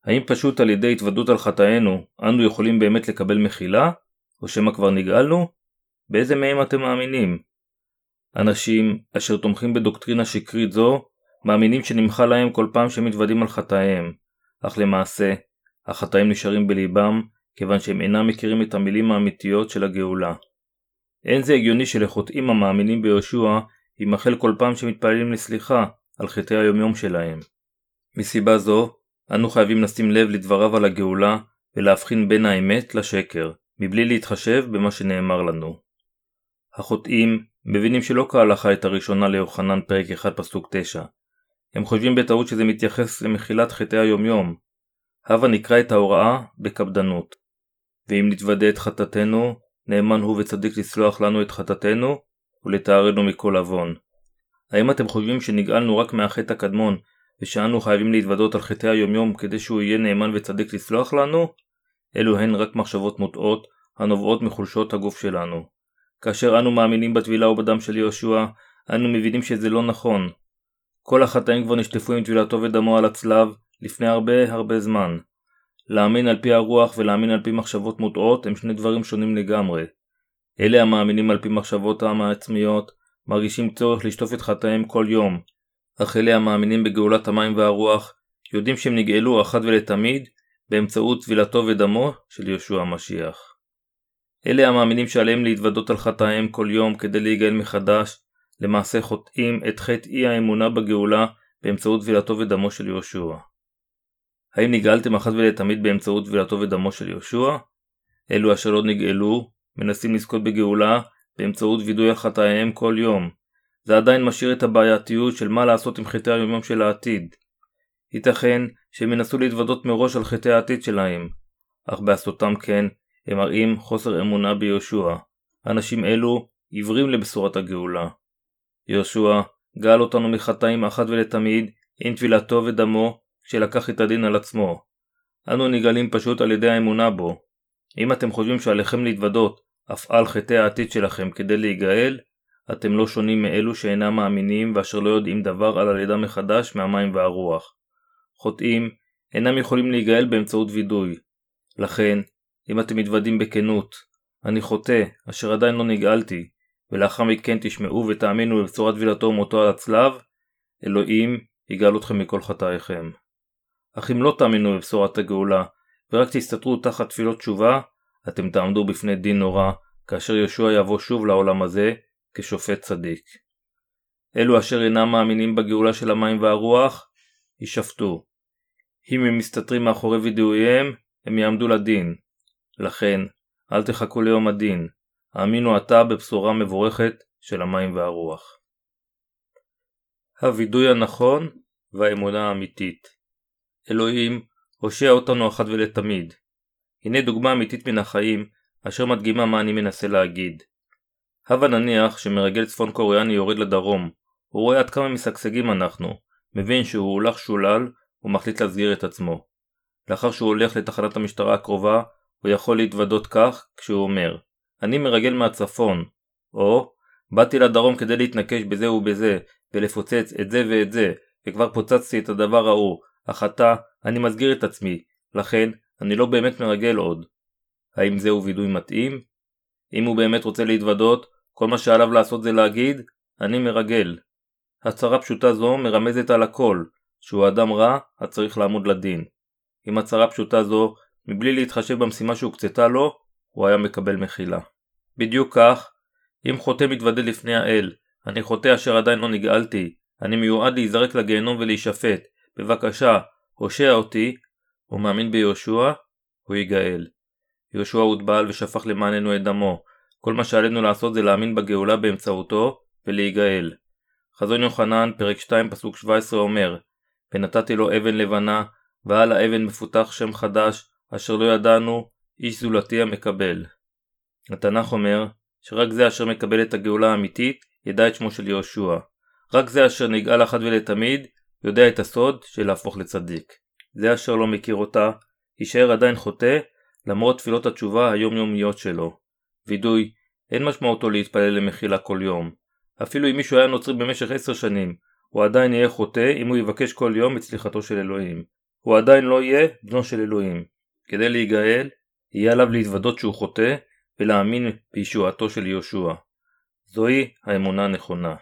האם פשוט על ידי התוודות על חטאינו אנו יכולים באמת לקבל מחילה? או שמא כבר נגאלנו? באיזה מהם אתם מאמינים? אנשים אשר תומכים בדוקטרינה שקרית זו מאמינים שנמחה להם כל פעם שהם מתוודים על חטאיהם, אך למעשה, החטאים נשארים בליבם כיוון שהם אינם מכירים את המילים האמיתיות של הגאולה. אין זה הגיוני שלחוטאים המאמינים ביהושע יימחל כל פעם שמתפללים לסליחה על חטאי היומיום שלהם. מסיבה זו, אנו חייבים לשים לב לדבריו על הגאולה ולהבחין בין האמת לשקר, מבלי להתחשב במה שנאמר לנו. החוטאים מבינים שלא כהלכה את הראשונה ליוחנן פרק 1 פסוק 9. הם חושבים בטעות שזה מתייחס למחילת חטאי היומיום. הבה נקרא את ההוראה בקפדנות. ואם נתוודה את חטאתנו, נאמן הוא וצדיק לסלוח לנו את חטאתנו ולטהרנו מכל עוון. האם אתם חושבים שנגאלנו רק מהחטא הקדמון ושאנו חייבים להתוודות על חטאי היומיום כדי שהוא יהיה נאמן וצדיק לסלוח לנו? אלו הן רק מחשבות מוטעות הנובעות מחולשות הגוף שלנו. כאשר אנו מאמינים בטבילה ובדם של יהושע, אנו מבינים שזה לא נכון. כל החטאים כבר נשטפו עם טבילתו ודמו על הצלב לפני הרבה הרבה זמן. להאמין על פי הרוח ולהאמין על פי מחשבות מוטעות הם שני דברים שונים לגמרי. אלה המאמינים על פי מחשבות העם העצמיות מרגישים צורך לשטוף את חטאיהם כל יום, אך אלה המאמינים בגאולת המים והרוח יודעים שהם נגאלו אחת ולתמיד באמצעות טבילתו ודמו של יהושע המשיח. אלה המאמינים שעליהם להתוודות על חטאיהם כל יום כדי להיגאל מחדש, למעשה חוטאים את חטא אי האמונה בגאולה באמצעות טבילתו ודמו של יהושע. האם נגאלתם אחת ולתמיד באמצעות טבילתו ודמו של יהושע? אלו אשר לא נגאלו, מנסים לזכות בגאולה באמצעות וידוי על חטאיהם כל יום. זה עדיין משאיר את הבעייתיות של מה לעשות עם חטאי היומיום של העתיד. ייתכן שהם ינסו להתוודות מראש על חטאי העתיד שלהם, אך בעשותם כן, הם מראים חוסר אמונה ביהושע. אנשים אלו עיוורים לבשורת הגאולה. יהושע גאל אותנו מחטאים אחת ולתמיד עם טבילתו ודמו כשלקח את הדין על עצמו. אנו נגאלים פשוט על ידי האמונה בו. אם אתם חושבים שעליכם להתוודות אף על חטאי העתיד שלכם כדי להיגאל, אתם לא שונים מאלו שאינם מאמינים ואשר לא יודעים דבר על הלידה מחדש מהמים והרוח. חוטאים אינם יכולים להיגאל באמצעות וידוי. לכן, אם אתם מתוודים בכנות, אני חוטא, אשר עדיין לא נגאלתי, ולאחר מכן תשמעו ותאמינו בבשורת טבילתו ומותו על הצלב, אלוהים יגאל אתכם מכל חטאיכם. אך אם לא תאמינו בבשורת הגאולה, ורק תסתתרו תחת תפילות תשובה, אתם תעמדו בפני דין נורא, כאשר ישוע יבוא שוב לעולם הזה, כשופט צדיק. אלו אשר אינם מאמינים בגאולה של המים והרוח, יישפטו. אם הם מסתתרים מאחורי וידאויהם, הם יעמדו לדין. לכן, אל תחכו ליום הדין, האמינו עתה בבשורה מבורכת של המים והרוח. הווידוי הנכון והאמונה האמיתית אלוהים, הושע אותנו אחת ולתמיד. הנה דוגמה אמיתית מן החיים, אשר מדגימה מה אני מנסה להגיד. הבה נניח שמרגל צפון קוריאני יורד לדרום, הוא רואה עד כמה משגשגים אנחנו, מבין שהוא הולך שולל ומחליט להסגיר את עצמו. לאחר שהוא הולך לתחנת המשטרה הקרובה, הוא יכול להתוודות כך כשהוא אומר אני מרגל מהצפון, או באתי לדרום כדי להתנקש בזה ובזה, ולפוצץ את זה ואת זה, וכבר פוצצתי את הדבר ההוא, אך עתה אני מסגיר את עצמי, לכן אני לא באמת מרגל עוד. האם זהו וידוי מתאים? אם הוא באמת רוצה להתוודות, כל מה שעליו לעשות זה להגיד, אני מרגל. הצהרה פשוטה זו מרמזת על הכל, שהוא אדם רע הצריך לעמוד לדין. עם הצהרה פשוטה זו, מבלי להתחשב במשימה שהוקצתה לו, הוא היה מקבל מחילה. בדיוק כך, אם חוטא מתוודה לפני האל, אני חוטא אשר עדיין לא נגאלתי, אני מיועד להיזרק לגיהנום ולהישפט, בבקשה, הושע אותי, הוא מאמין ביהושע, הוא ייגאל. יהושע הוטבל ושפך למעננו את דמו, כל מה שעלינו לעשות זה להאמין בגאולה באמצעותו, ולהיגאל. חזון יוחנן, פרק 2, פסוק 17 אומר, ונתתי לו אבן לבנה, ועל האבן מפותח שם חדש, אשר לא ידענו, איש זולתי המקבל. התנ"ך אומר, שרק זה אשר מקבל את הגאולה האמיתית, ידע את שמו של יהושע. רק זה אשר נגאל אחת ולתמיד, יודע את הסוד של להפוך לצדיק. זה אשר לא מכיר אותה, יישאר עדיין חוטא, למרות תפילות התשובה היומיומיות שלו. וידוי, אין משמעותו להתפלל למחילה כל יום. אפילו אם מישהו היה נוצרי במשך עשר שנים, הוא עדיין יהיה חוטא אם הוא יבקש כל יום את סליחתו של אלוהים. הוא עדיין לא יהיה בנו של אלוהים. כדי להיגאל, יהיה עליו להתוודות שהוא חוטא, ולהאמין בישועתו של יהושע. זוהי האמונה הנכונה.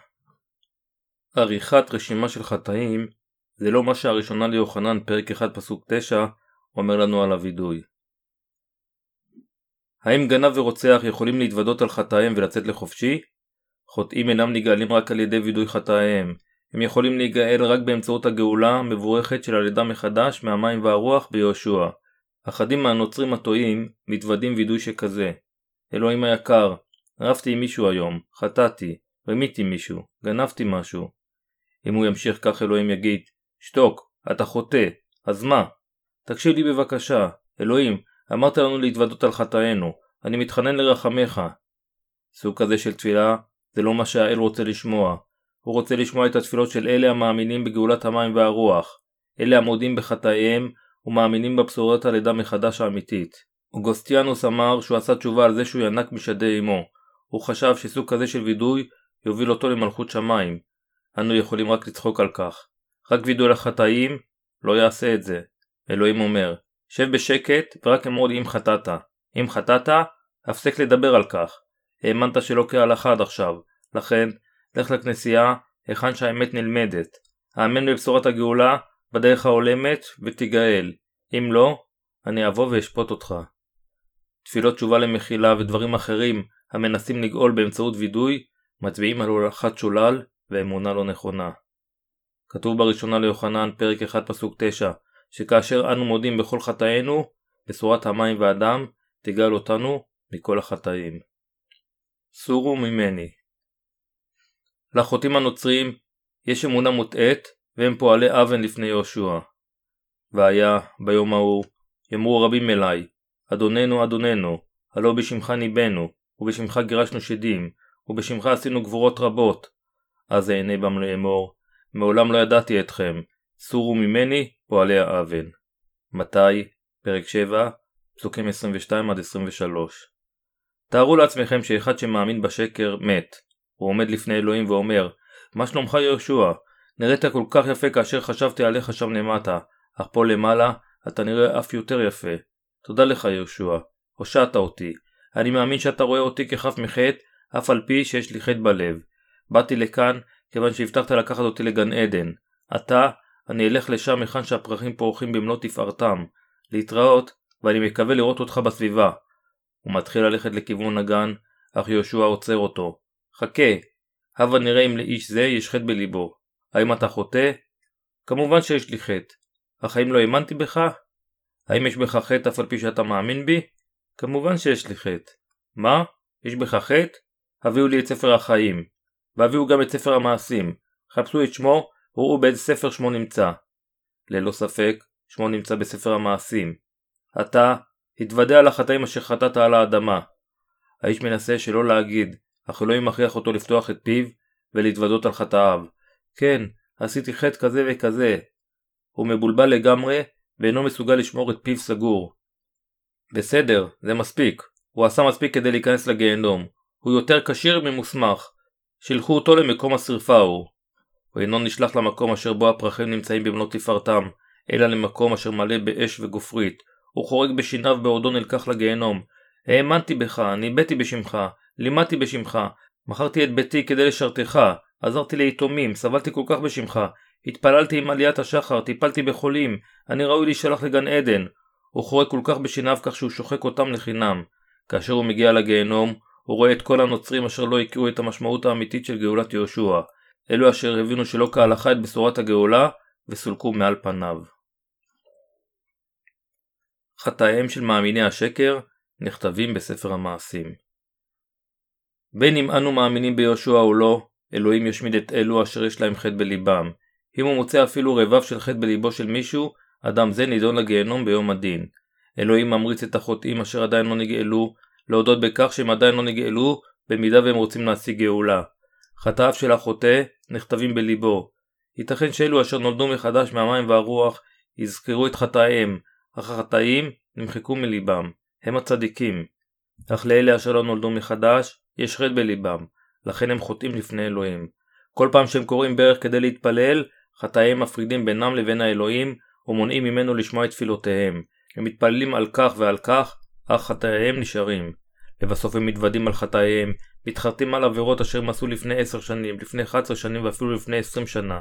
עריכת רשימה של חטאים זה לא מה שהראשונה ליוחנן פרק 1 פסוק 9 אומר לנו על הווידוי. האם גנב ורוצח יכולים להתוודות על חטאיהם ולצאת לחופשי? חוטאים אינם נגאלים רק על ידי וידוי חטאיהם, הם יכולים להיגאל רק באמצעות הגאולה המבורכת של הלידה מחדש מהמים והרוח ביהושע. אחדים מהנוצרים הטועים מתוודים וידוי שכזה. אלוהים היקר, רבתי עם מישהו היום, חטאתי, רמיתי מישהו, גנבתי משהו. אם הוא ימשיך כך אלוהים יגיד, שתוק, אתה חוטא, אז מה? תקשיב לי בבקשה, אלוהים, אמרת לנו להתוודות על חטאינו, אני מתחנן לרחמך. סוג כזה של תפילה זה לא מה שהאל רוצה לשמוע. הוא רוצה לשמוע את התפילות של אלה המאמינים בגאולת המים והרוח, אלה המודים בחטאיהם ומאמינים בבשורת הלידה מחדש האמיתית. אוגוסטיאנוס אמר שהוא עשה תשובה על זה שהוא ינק משדי אמו. הוא חשב שסוג כזה של וידוי יוביל אותו למלכות שמיים. אנו יכולים רק לצחוק על כך. רק וידוי לחטאים לא יעשה את זה. אלוהים אומר, שב בשקט ורק אמור לי אם חטאת. אם חטאת, הפסק לדבר על כך. האמנת שלא כהלכה עד עכשיו, לכן לך לכנסייה היכן שהאמת נלמדת. האמן בבשורת הגאולה בדרך ההולמת ותיגאל. אם לא, אני אבוא ואשפוט אותך. תפילות תשובה למחילה ודברים אחרים המנסים לגאול באמצעות וידוי מצביעים על הולכת שולל ואמונה לא נכונה. כתוב בראשונה ליוחנן פרק 1 פסוק 9 שכאשר אנו מודים בכל חטאינו, בשורת המים והדם תגאל אותנו מכל החטאים. סורו ממני לחוטאים הנוצרים יש אמונה מוטעית והם פועלי אבן לפני יהושע. והיה ביום ההוא יאמרו רבים אלי אדוננו אדוננו הלא בשמך ניבאנו ובשמך גירשנו שדים ובשמך עשינו גבורות רבות אז אענה בם לאמור מעולם לא ידעתי אתכם סורו ממני פועלי האבן. מתי? פרק 7 פסוקים 22-23 תארו לעצמכם שאחד שמאמין בשקר מת. הוא עומד לפני אלוהים ואומר מה שלומך יהושע? נראית כל כך יפה כאשר חשבתי עליך שם למטה, אך פה למעלה אתה נראה אף יותר יפה. תודה לך יהושע, הושעת אותי. אני מאמין שאתה רואה אותי כחף מחטא, אף על פי שיש לי חטא בלב. באתי לכאן כיוון שהבטחת לקחת אותי לגן עדן. עתה אני אלך לשם היכן שהפרחים פורחים במלוא תפארתם. להתראות, ואני מקווה לראות אותך בסביבה. הוא מתחיל ללכת לכיוון הגן, אך יהושע עוצר אותו. חכה, הבה נראה אם לאיש זה יש חטא בליבו. האם אתה חוטא? כמובן שיש לי חטא. אך האם לא האמנתי בך? האם יש בך חטא אף על פי שאתה מאמין בי? כמובן שיש לי חטא. מה? יש בך חטא? הביאו לי את ספר החיים. והביאו גם את ספר המעשים. חפשו את שמו, וראו באיזה ספר שמו נמצא. ללא ספק, שמו נמצא בספר המעשים. אתה, התוודע על החטאים אשר חטאת על האדמה. האיש מנסה שלא להגיד, אך אלוהים מכריח אותו לפתוח את פיו ולהתוודות על חטאיו. כן, עשיתי חטא כזה וכזה. הוא מבולבל לגמרי ואינו מסוגל לשמור את פיו סגור. בסדר, זה מספיק. הוא עשה מספיק כדי להיכנס לגיהנום. הוא יותר כשיר ממוסמך. שילחו אותו למקום השרפה ההוא. הוא אינו נשלח למקום אשר בו הפרחים נמצאים במלוא תפארתם, אלא למקום אשר מלא באש וגופרית. הוא חורג בשיניו בעודו נלקח לגיהנום. האמנתי בך, ניבאתי בשמך, לימדתי בשמך, מכרתי את ביתי כדי לשרתך, עזרתי ליתומים, סבלתי כל כך בשמך, התפללתי עם עליית השחר, טיפלתי בחולים, אני ראוי להישלח לגן עדן. הוא חורג כל כך בשיניו כך שהוא שוחק אותם לחינם. כאשר הוא מגיע לגיהנום, הוא רואה את כל הנוצרים אשר לא הכירו את המשמעות האמיתית של גאולת יהושע, אלו אשר הבינו שלא כהלכה את בשורת הגאולה וסולקו מעל פניו. חטאיהם של מאמיני השקר נכתבים בספר המעשים. בין אם אנו מאמינים ביהושע או לא, אלוהים ישמיד את אלו אשר יש להם חטא בליבם. אם הוא מוצא אפילו רבב של חטא בליבו של מישהו, אדם זה נידון לגיהנום ביום הדין. אלוהים ממריץ את החוטאים אשר עדיין לא נגאלו, להודות בכך שהם עדיין לא נגאלו, במידה והם רוצים להשיג גאולה. חטאיו של החוטא נכתבים בליבו. ייתכן שאלו אשר נולדו מחדש מהמים והרוח יזכרו את חטאיהם, אך החטאים נמחקו מליבם, הם הצדיקים. אך לאלה אשר לא נולדו מחדש, יש חטא בליבם, לכן הם חוטאים לפני אלוהים. כל פעם שהם קוראים ברך כדי להתפלל, חטאיהם מפרידים בינם לבין האלוהים, ומונעים ממנו לשמוע את תפילותיהם. הם מתפללים על כך ועל כך, אך חטאיהם נשארים. לבסוף הם מתוודים על חטאיהם, מתחרטים על עבירות אשר הם עשו לפני 10 שנים, לפני 11 שנים ואפילו לפני 20 שנה.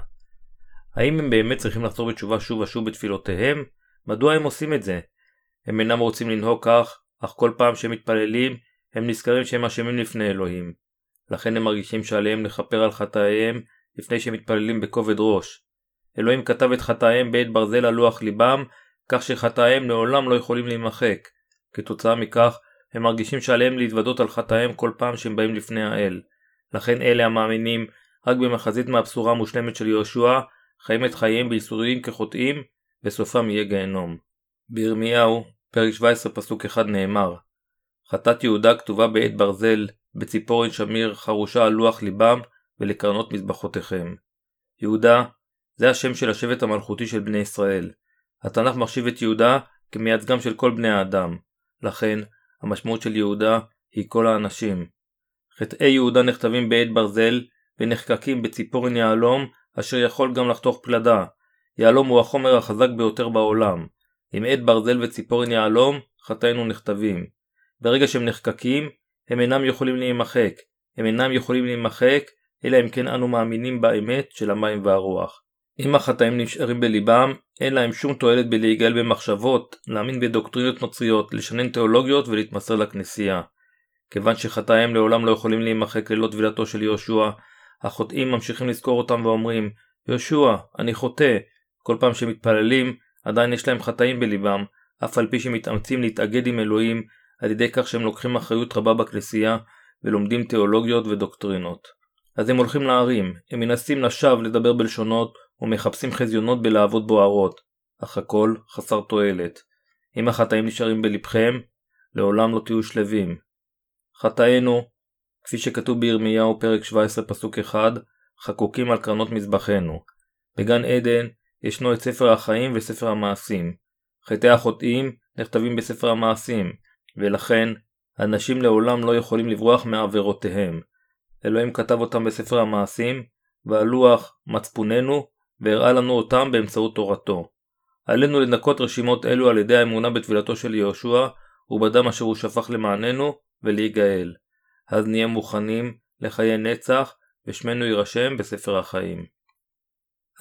האם הם באמת צריכים לחזור בתשובה שוב ושוב בתפילותיהם? מדוע הם עושים את זה? הם אינם רוצים לנהוג כך, אך כל פעם שהם מתפללים, הם נזכרים שהם אשמים לפני אלוהים. לכן הם מרגישים שעליהם לכפר על חטאיהם לפני שהם מתפללים בכובד ראש. אלוהים כתב את חטאיהם בעת ברזל על לוח ליבם, כך שחטאיהם לעולם לא יכולים להימחק. כתוצאה מכך, הם מרגישים שעליהם להתוודות על חטאיהם כל פעם שהם באים לפני האל. לכן אלה המאמינים רק במחזית מהבשורה המושלמת של יהושע, חיים את חייהם בייסורים כחוטאים, וסופם יהיה גיהנום. בירמיהו, פרק 17 פסוק 1 נאמר חטאת יהודה כתובה בעת ברזל, בציפורן שמיר חרושה על לוח ליבם ולקרנות מזבחותיכם. יהודה זה השם של השבט המלכותי של בני ישראל. התנ"ך מחשיב את יהודה כמייצגם של כל בני האדם. לכן, המשמעות של יהודה היא כל האנשים. חטאי יהודה נכתבים בעת ברזל ונחקקים בציפורן יהלום אשר יכול גם לחתוך פלדה. יהלום הוא החומר החזק ביותר בעולם. עם עת ברזל וציפורן יהלום, חטאינו נכתבים. ברגע שהם נחקקים, הם אינם יכולים להימחק. הם אינם יכולים להימחק, אלא אם כן אנו מאמינים באמת של המים והרוח. אם החטאים נשארים בליבם, אין להם שום תועלת בלהיגאל במחשבות, להאמין בדוקטרינות נוצריות, לשנן תיאולוגיות ולהתמסר לכנסייה. כיוון שחטאיהם לעולם לא יכולים להימחק ללא טבילתו של יהושע, החוטאים ממשיכים לזכור אותם ואומרים, יהושע, אני חוטא. כל פעם שמתפללים, עדיין יש להם חטאים בליבם, אף על פי שמתאמצים להתאגד עם אלוהים, על ידי כך שהם לוקחים אחריות רבה בכנסייה, ולומדים תיאולוגיות ודוקטרינות. אז הם הולכים להרים, הם מנסים לשווא לדבר בלשונות, ומחפשים חזיונות בלהבות בוערות, אך הכל חסר תועלת. אם החטאים נשארים בלבכם, לעולם לא תהיו שלווים. חטאינו, כפי שכתוב בירמיהו פרק 17 פסוק 1, חקוקים על קרנות מזבחנו. בגן עדן ישנו את ספר החיים וספר המעשים. חטאי החוטאים נכתבים בספר המעשים, ולכן אנשים לעולם לא יכולים לברוח מעבירותיהם. אלוהים כתב אותם בספר המעשים, ועל לוח מצפוננו, והראה לנו אותם באמצעות תורתו. עלינו לנקות רשימות אלו על ידי האמונה בתפילתו של יהושע, ובדם אשר הוא שפך למעננו, ולהיגאל. אז נהיה מוכנים לחיי נצח, ושמנו יירשם בספר החיים.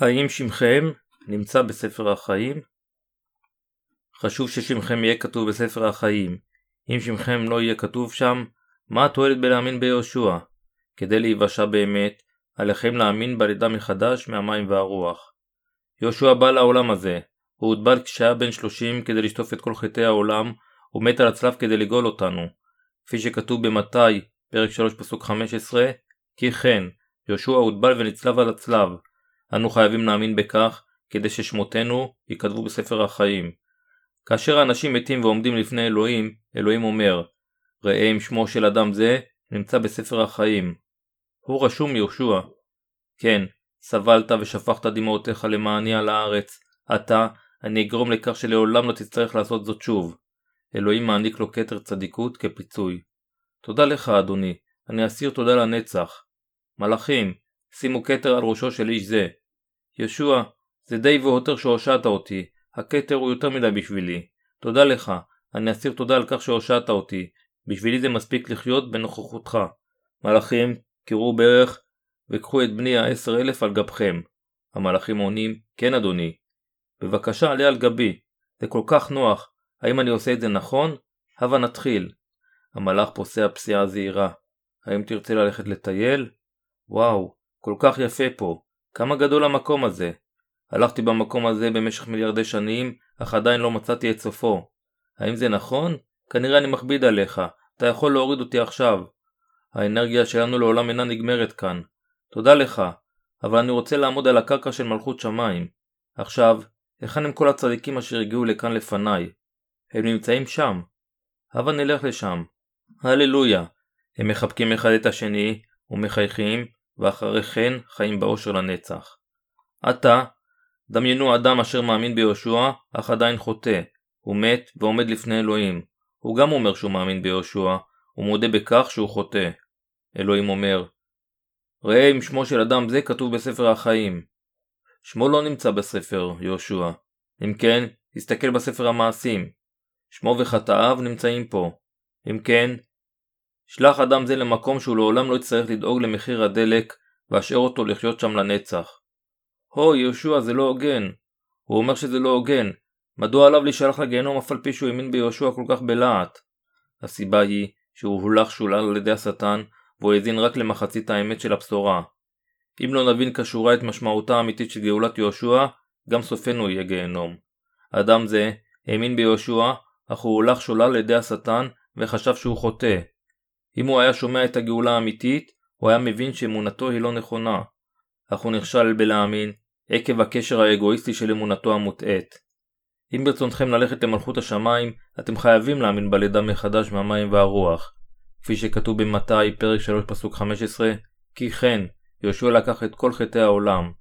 האם שמכם נמצא בספר החיים? חשוב ששמכם יהיה כתוב בספר החיים. אם שמכם לא יהיה כתוב שם, מה התועלת בלהאמין ביהושע? כדי להיוושע באמת, עליכם להאמין בלידה מחדש מהמים והרוח. יהושע בא לעולם הזה, הוא הוטבל כשהיה בן שלושים כדי לשטוף את כל חטאי העולם, ומת על הצלב כדי לגאול אותנו. כפי שכתוב במתי, פרק 3 פסוק 15, כי כן, יהושע הוטבל ונצלב על הצלב. אנו חייבים להאמין בכך, כדי ששמותינו ייכתבו בספר החיים. כאשר האנשים מתים ועומדים לפני אלוהים, אלוהים אומר, ראה אם שמו של אדם זה נמצא בספר החיים. הוא רשום יהושע. כן, סבלת ושפכת דמעותיך למעני על הארץ. עתה, אני אגרום לכך שלעולם לא תצטרך לעשות זאת שוב. אלוהים מעניק לו כתר צדיקות כפיצוי. תודה לך, אדוני, אני אסיר תודה לנצח. מלאכים, שימו כתר על ראשו של איש זה. ישוע, זה די והותר שהושעת אותי, הכתר הוא יותר מדי בשבילי. תודה לך, אני אסיר תודה על כך שהושעת אותי, בשבילי זה מספיק לחיות בנוכחותך. מלאכים, קראו ברך, וקחו את בני העשר אלף על גבכם. המלאכים עונים, כן אדוני. בבקשה עלה על גבי, זה כל כך נוח, האם אני עושה את זה נכון? הבה נתחיל. המלאך פוסע פסיעה זהירה. האם תרצה ללכת לטייל? וואו, כל כך יפה פה. כמה גדול המקום הזה. הלכתי במקום הזה במשך מיליארדי שנים, אך עדיין לא מצאתי את סופו. האם זה נכון? כנראה אני מכביד עליך. אתה יכול להוריד אותי עכשיו. האנרגיה שלנו לעולם אינה נגמרת כאן. תודה לך, אבל אני רוצה לעמוד על הקרקע של מלכות שמיים. עכשיו, היכן הם כל הצדיקים אשר הגיעו לכאן לפניי? הם נמצאים שם. הבה נלך לשם. הללויה. הם מחבקים אחד את השני, ומחייכים, ואחרי כן חיים באושר לנצח. עתה, דמיינו אדם אשר מאמין ביהושע, אך עדיין חוטא. הוא מת ועומד לפני אלוהים. הוא גם אומר שהוא מאמין ביהושע, ומודה בכך שהוא חוטא. אלוהים אומר, ראה אם שמו של אדם זה כתוב בספר החיים. שמו לא נמצא בספר, יהושע. אם כן, תסתכל בספר המעשים. שמו וחטאיו נמצאים פה. אם כן, שלח אדם זה למקום שהוא לעולם לא יצטרך לדאוג למחיר הדלק, ואשאר אותו לחיות שם לנצח. הו, יהושע, זה לא הוגן. הוא אומר שזה לא הוגן. מדוע עליו להישלח לגיהנום אף על פי שהוא האמין ביהושע כל כך בלהט? הסיבה היא שהוא הולך שולל על ידי השטן, והוא האזין רק למחצית האמת של הבשורה. אם לא נבין כשורה את משמעותה האמיתית של גאולת יהושע, גם סופנו יהיה גיהנום. אדם זה האמין ביהושע, אך הוא הולך שולל על ידי השטן וחשב שהוא חוטא. אם הוא היה שומע את הגאולה האמיתית, הוא היה מבין שאמונתו היא לא נכונה. אך הוא נכשל בלהאמין, עקב הקשר האגואיסטי של אמונתו המוטעית. אם ברצונכם ללכת למלכות השמיים, אתם חייבים להאמין בלידה מחדש מהמים והרוח. כפי שכתוב במתי פרק 3 פסוק 15, כי כן, יהושע לקח את כל חטאי העולם.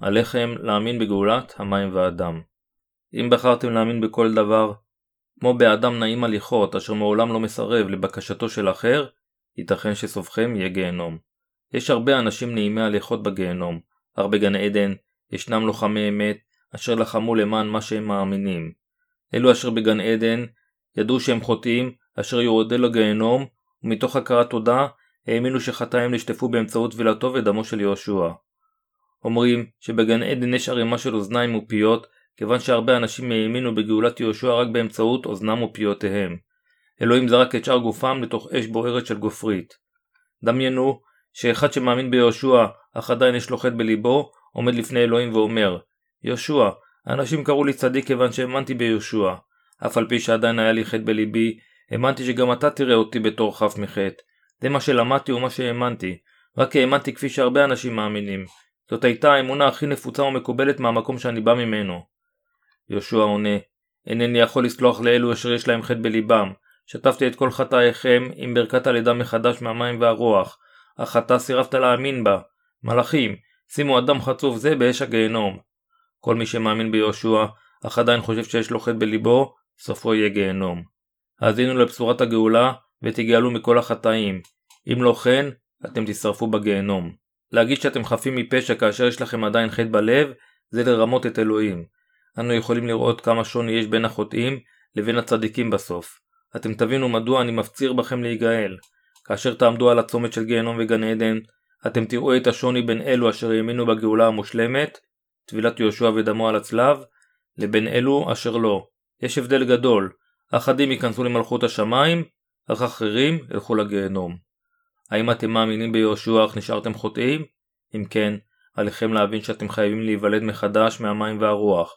עליכם להאמין בגאולת המים והדם. אם בחרתם להאמין בכל דבר, כמו באדם נעים הליכות אשר מעולם לא מסרב לבקשתו של אחר, ייתכן שסופכם יהיה גיהנום. יש הרבה אנשים נעימי הליכות בגיהנום, אך בגן עדן ישנם לוחמי אמת אשר לחמו למען מה שהם מאמינים. אלו אשר בגן עדן ידעו שהם חוטאים אשר יורדו לגיהנום ומתוך הכרת תודה האמינו שחטאים נשטפו באמצעות טבילתו ודמו של יהושע. אומרים שבגן עדן יש ערימה של אוזניים ופיות כיוון שהרבה אנשים האמינו בגאולת יהושע רק באמצעות אוזנם ופיותיהם. אלוהים זרק את שאר גופם לתוך אש בוערת של גופרית. דמיינו שאחד שמאמין ביהושע אך עדיין יש לו חטא בליבו עומד לפני אלוהים ואומר יהושע, האנשים קראו לי צדיק כיוון שהאמנתי ביהושע. אף על פי שעדיין היה לי חטא בליבי, האמנתי שגם אתה תראה אותי בתור חף מחטא. זה מה שלמדתי ומה שהאמנתי. רק האמנתי כפי שהרבה אנשים מאמינים. זאת הייתה האמונה הכי נפוצה ומקובלת מהמקום שאני בא ממנו. יהושע עונה, אינני יכול לסלוח לאלו אשר יש להם חטא בליבם. שטפתי את כל חטאיכם עם ברכת הלידה מחדש מהמים והרוח, אך אתה סירבת להאמין בה. מלאכים, שימו אדם חצוף זה באש הגיהנום. כל מי שמאמין ביהושע, אך עדיין חושב שיש לו חטא בליבו, סופו יהיה גיהנום. האזינו לבשורת הגאולה, ותגאלו מכל החטאים. אם לא כן, אתם תשרפו בגיהנום. להגיד שאתם חפים מפשע כאשר יש לכם עדיין חטא בלב, זה לרמות את אלוהים. אנו יכולים לראות כמה שוני יש בין החוטאים לבין הצדיקים בסוף. אתם תבינו מדוע אני מפציר בכם להיגאל. כאשר תעמדו על הצומת של גיהנום וגן עדן, אתם תראו את השוני בין אלו אשר האמינו בגאולה המושלמת, טבילת יהושע ודמו על הצלב, לבין אלו אשר לא. יש הבדל גדול, אחדים ייכנסו למלכות השמיים, אך אחרים ילכו לגיהנום. האם אתם מאמינים ביהושע אך נשארתם חוטאים? אם כן, עליכם להבין שאתם חייבים להיוולד מחדש מהמים והרוח.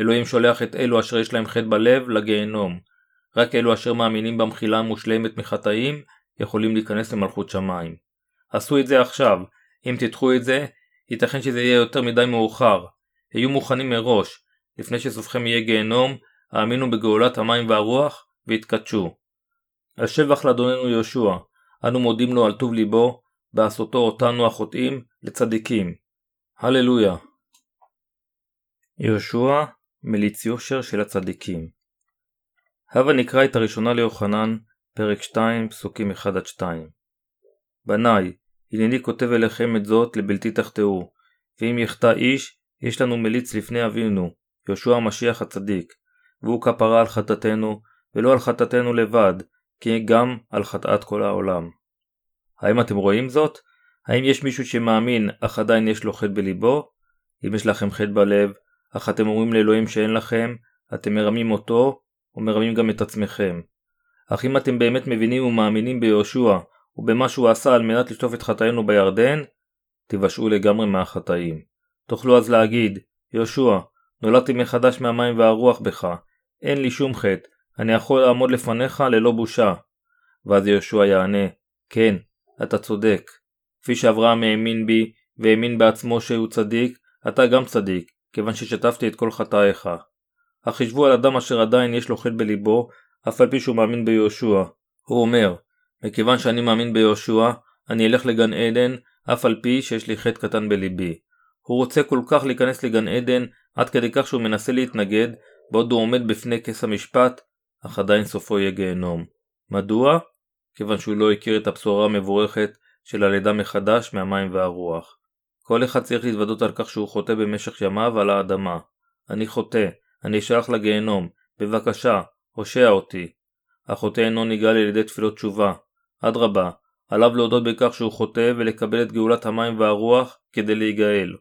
אלוהים שולח את אלו אשר יש להם חטא בלב לגיהנום. רק אלו אשר מאמינים במחילה המושלמת מחטאים יכולים להיכנס למלכות שמיים. עשו את זה עכשיו, אם תדחו את זה, ייתכן שזה יהיה יותר מדי מאוחר. היו מוכנים מראש, לפני שסופכם יהיה גיהנום, האמינו בגאולת המים והרוח, והתקדשו. השבח לאדוננו יהושע, אנו מודים לו על טוב ליבו, בעשותו אותנו החוטאים לצדיקים. הללויה. יהושע, מליץ יושר של הצדיקים. הבה נקרא את הראשונה ליוחנן, פרק 2, פסוקים 1-2. בניי, הנני כותב אליכם את זאת לבלתי תחטאו, ואם יחטא איש, יש לנו מליץ לפני אבינו, יהושע המשיח הצדיק, והוא כפרה על חטאתנו, ולא על חטאתנו לבד, כי גם על חטאת כל העולם. האם אתם רואים זאת? האם יש מישהו שמאמין, אך עדיין יש לו חטא בליבו? אם יש לכם חטא בלב, אך אתם אומרים לאלוהים שאין לכם, אתם מרמים אותו, ומרמים גם את עצמכם. אך אם אתם באמת מבינים ומאמינים ביהושע ובמה שהוא עשה על מנת לשטוף את חטאינו בירדן, תיוושעו לגמרי מהחטאים. תוכלו אז להגיד, יהושע, נולדתי מחדש מהמים והרוח בך, אין לי שום חטא, אני יכול לעמוד לפניך ללא בושה. ואז יהושע יענה, כן, אתה צודק. כפי שאברהם האמין בי, והאמין בעצמו שהוא צדיק, אתה גם צדיק, כיוון ששטפתי את כל חטאיך. אך חישבו על אדם אשר עדיין יש לו חטא בליבו, אף על פי שהוא מאמין ביהושע. הוא אומר, מכיוון שאני מאמין ביהושע, אני אלך לגן עדן, אף על פי שיש לי חטא קטן בליבי. הוא רוצה כל כך להיכנס לגן עדן, עד כדי כך שהוא מנסה להתנגד, בעוד הוא עומד בפני כס המשפט, אך עדיין סופו יהיה גיהנום. מדוע? כיוון שהוא לא הכיר את הבשורה המבורכת של הלידה מחדש מהמים והרוח. כל אחד צריך להתוודות על כך שהוא חוטא במשך ימיו על האדמה. אני חוטא, אני אשלח לגיהנום, בבקשה, הושע אותי. החוטא אינו נגאל על ידי תפילות תשובה. אדרבה, עליו להודות בכך שהוא חוטא ולקבל את גאולת המים והרוח כדי להיגאל.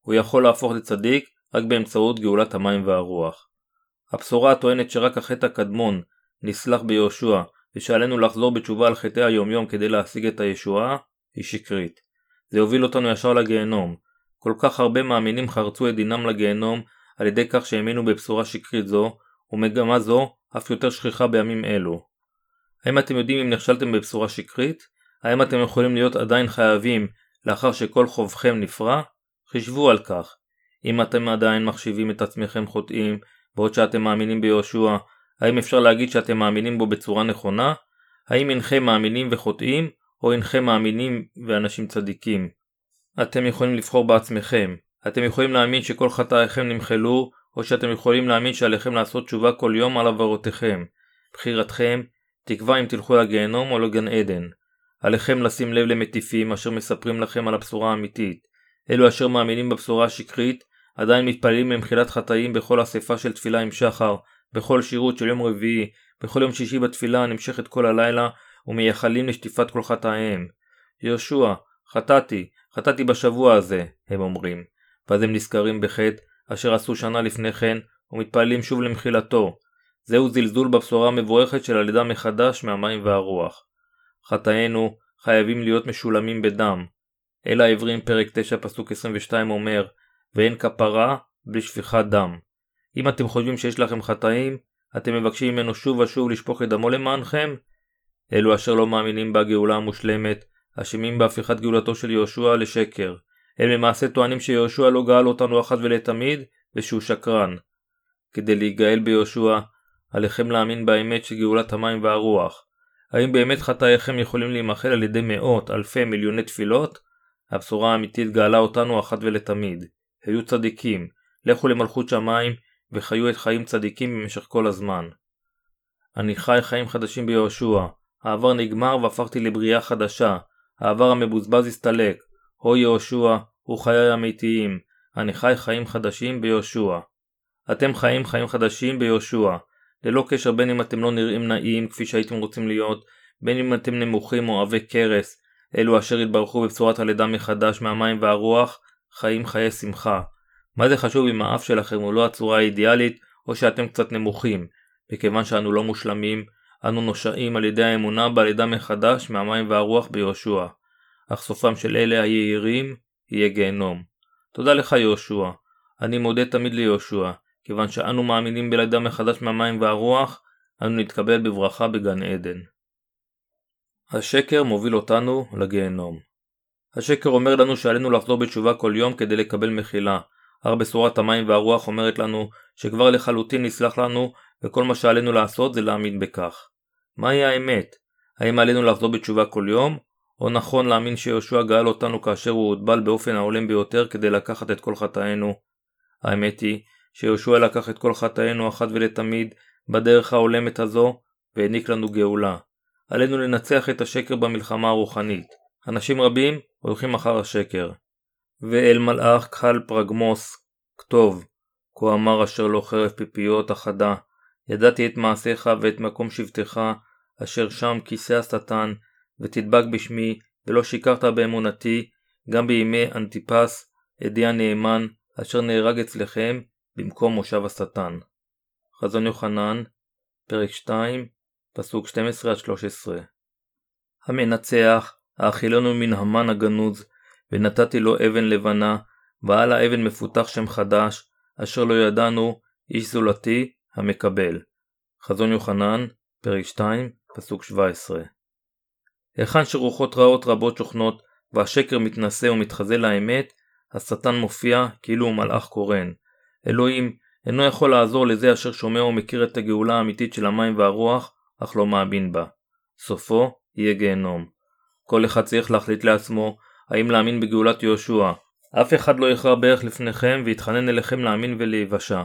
הוא יכול להפוך לצדיק רק באמצעות גאולת המים והרוח. הבשורה הטוענת שרק החטא הקדמון נסלח ביהושע ושעלינו לחזור בתשובה על חטאי היומיום כדי להשיג את הישועה, היא שקרית. זה יוביל אותנו ישר לגיהנום. כל כך הרבה מאמינים חרצו את דינם לגיהנום על ידי כך שהאמינו בבשורה שקרית זו, ומגמה זו אף יותר שכיחה בימים אלו. האם אתם יודעים אם נכשלתם בבשורה שקרית? האם אתם יכולים להיות עדיין חייבים לאחר שכל חובכם נפרע? חישבו על כך. אם אתם עדיין מחשיבים את עצמכם חוטאים, בעוד שאתם מאמינים ביהושע, האם אפשר להגיד שאתם מאמינים בו בצורה נכונה? האם אינכם מאמינים וחוטאים, או אינכם מאמינים ואנשים צדיקים? אתם יכולים לבחור בעצמכם. אתם יכולים להאמין שכל חטאיכם נמחלו, או שאתם יכולים להאמין שעליכם לעשות תשובה כל יום על עברותיכם. בחירתכם תקבע אם תלכו לגיהנום או לגן עדן. עליכם לשים לב למטיפים אשר מספרים לכם על הבשורה האמיתית. אלו אשר מאמינים בבשורה השקרית עדיין מתפללים למחילת חטאים בכל אספה של תפילה עם שחר, בכל שירות של יום רביעי, בכל יום שישי בתפילה הנמשכת כל הלילה, ומייחלים לשטיפת כל חטאיהם. יהושע, חטאתי, חטאתי בשבוע הזה, הם אומרים. ואז הם נזכרים בחטא אשר עשו שנה לפני כן, ומתפללים שוב למחילתו. זהו זלזול בבשורה המבורכת של הלידה מחדש מהמים והרוח. חטאינו חייבים להיות משולמים בדם. אל העברים פרק 9 פסוק 22 אומר, ואין כפרה בלי שפיכת דם. אם אתם חושבים שיש לכם חטאים, אתם מבקשים ממנו שוב ושוב לשפוך את דמו למענכם? אלו אשר לא מאמינים בגאולה המושלמת, אשמים בהפיכת גאולתו של יהושע לשקר. הם למעשה טוענים שיהושע לא גאל אותנו אחת ולתמיד, ושהוא שקרן. כדי להיגאל ביהושע, עליכם להאמין באמת של גאולת המים והרוח. האם באמת חטאיכם יכולים להימחל על ידי מאות, אלפי, מיליוני תפילות? הבשורה האמיתית גאלה אותנו אחת ולתמיד. היו צדיקים, לכו למלכות שמיים, וחיו את חיים צדיקים במשך כל הזמן. אני חי חיים חדשים ביהושע, העבר נגמר והפכתי לבריאה חדשה, העבר המבוזבז הסתלק, הו יהושע, הוא חיי אמיתיים, אני חי חיים חדשים ביהושע. אתם חיים חיים חדשים ביהושע, ללא קשר בין אם אתם לא נראים נאים כפי שהייתם רוצים להיות, בין אם אתם נמוכים או עבי כרס, אלו אשר התברכו בבשורת הלידה מחדש מהמים והרוח, חיים חיי שמחה. מה זה חשוב אם האף שלכם הוא לא הצורה האידיאלית, או שאתם קצת נמוכים, מכיוון שאנו לא מושלמים, אנו נושעים על ידי האמונה בלידה מחדש מהמים והרוח ביהושע. אך סופם של אלה היהירים יהיה גיהנום. תודה לך יהושע. אני מודה תמיד ליהושע, כיוון שאנו מאמינים בלידה מחדש מהמים והרוח, אנו נתקבל בברכה בגן עדן. השקר מוביל אותנו לגיהנום. השקר אומר לנו שעלינו לחזור בתשובה כל יום כדי לקבל מחילה, אך בשורת המים והרוח אומרת לנו שכבר לחלוטין נסלח לנו וכל מה שעלינו לעשות זה להאמין בכך. מהי האמת? האם עלינו לחזור בתשובה כל יום? או נכון להאמין שיהושע גאל אותנו כאשר הוא הוטבל באופן ההולם ביותר כדי לקחת את כל חטאינו? האמת היא שיהושע לקח את כל חטאינו אחת ולתמיד בדרך ההולמת הזו והעניק לנו גאולה. עלינו לנצח את השקר במלחמה הרוחנית. אנשים רבים הולכים אחר השקר. ואל מלאך קהל פרגמוס, כתוב, כה אמר אשר לא חרב פיפיות אחדה, ידעתי את מעשיך ואת מקום שבטך, אשר שם כיסא השטן, ותדבק בשמי, ולא שיקרת באמונתי, גם בימי אנטיפס, עדי הנאמן, אשר נהרג אצלכם, במקום מושב השטן. חזון יוחנן, פרק 2, פסוק 12-13 המנצח, האכילנו מן המן הגנוז, ונתתי לו אבן לבנה, ועל האבן מפותח שם חדש, אשר לא ידענו, איש זולתי, המקבל. חזון יוחנן, פרק 2, פסוק 17. היכן שרוחות רעות רבות שוכנות, והשקר מתנשא ומתחזה לאמת, השטן מופיע כאילו הוא מלאך קורן. אלוהים אינו יכול לעזור לזה אשר שומע ומכיר את הגאולה האמיתית של המים והרוח, אך לא מאמין בה. סופו יהיה גיהנום. כל אחד צריך להחליט לעצמו האם להאמין בגאולת יהושע. אף אחד לא יכרע ברך לפניכם ויתחנן אליכם להאמין ולהיוושע.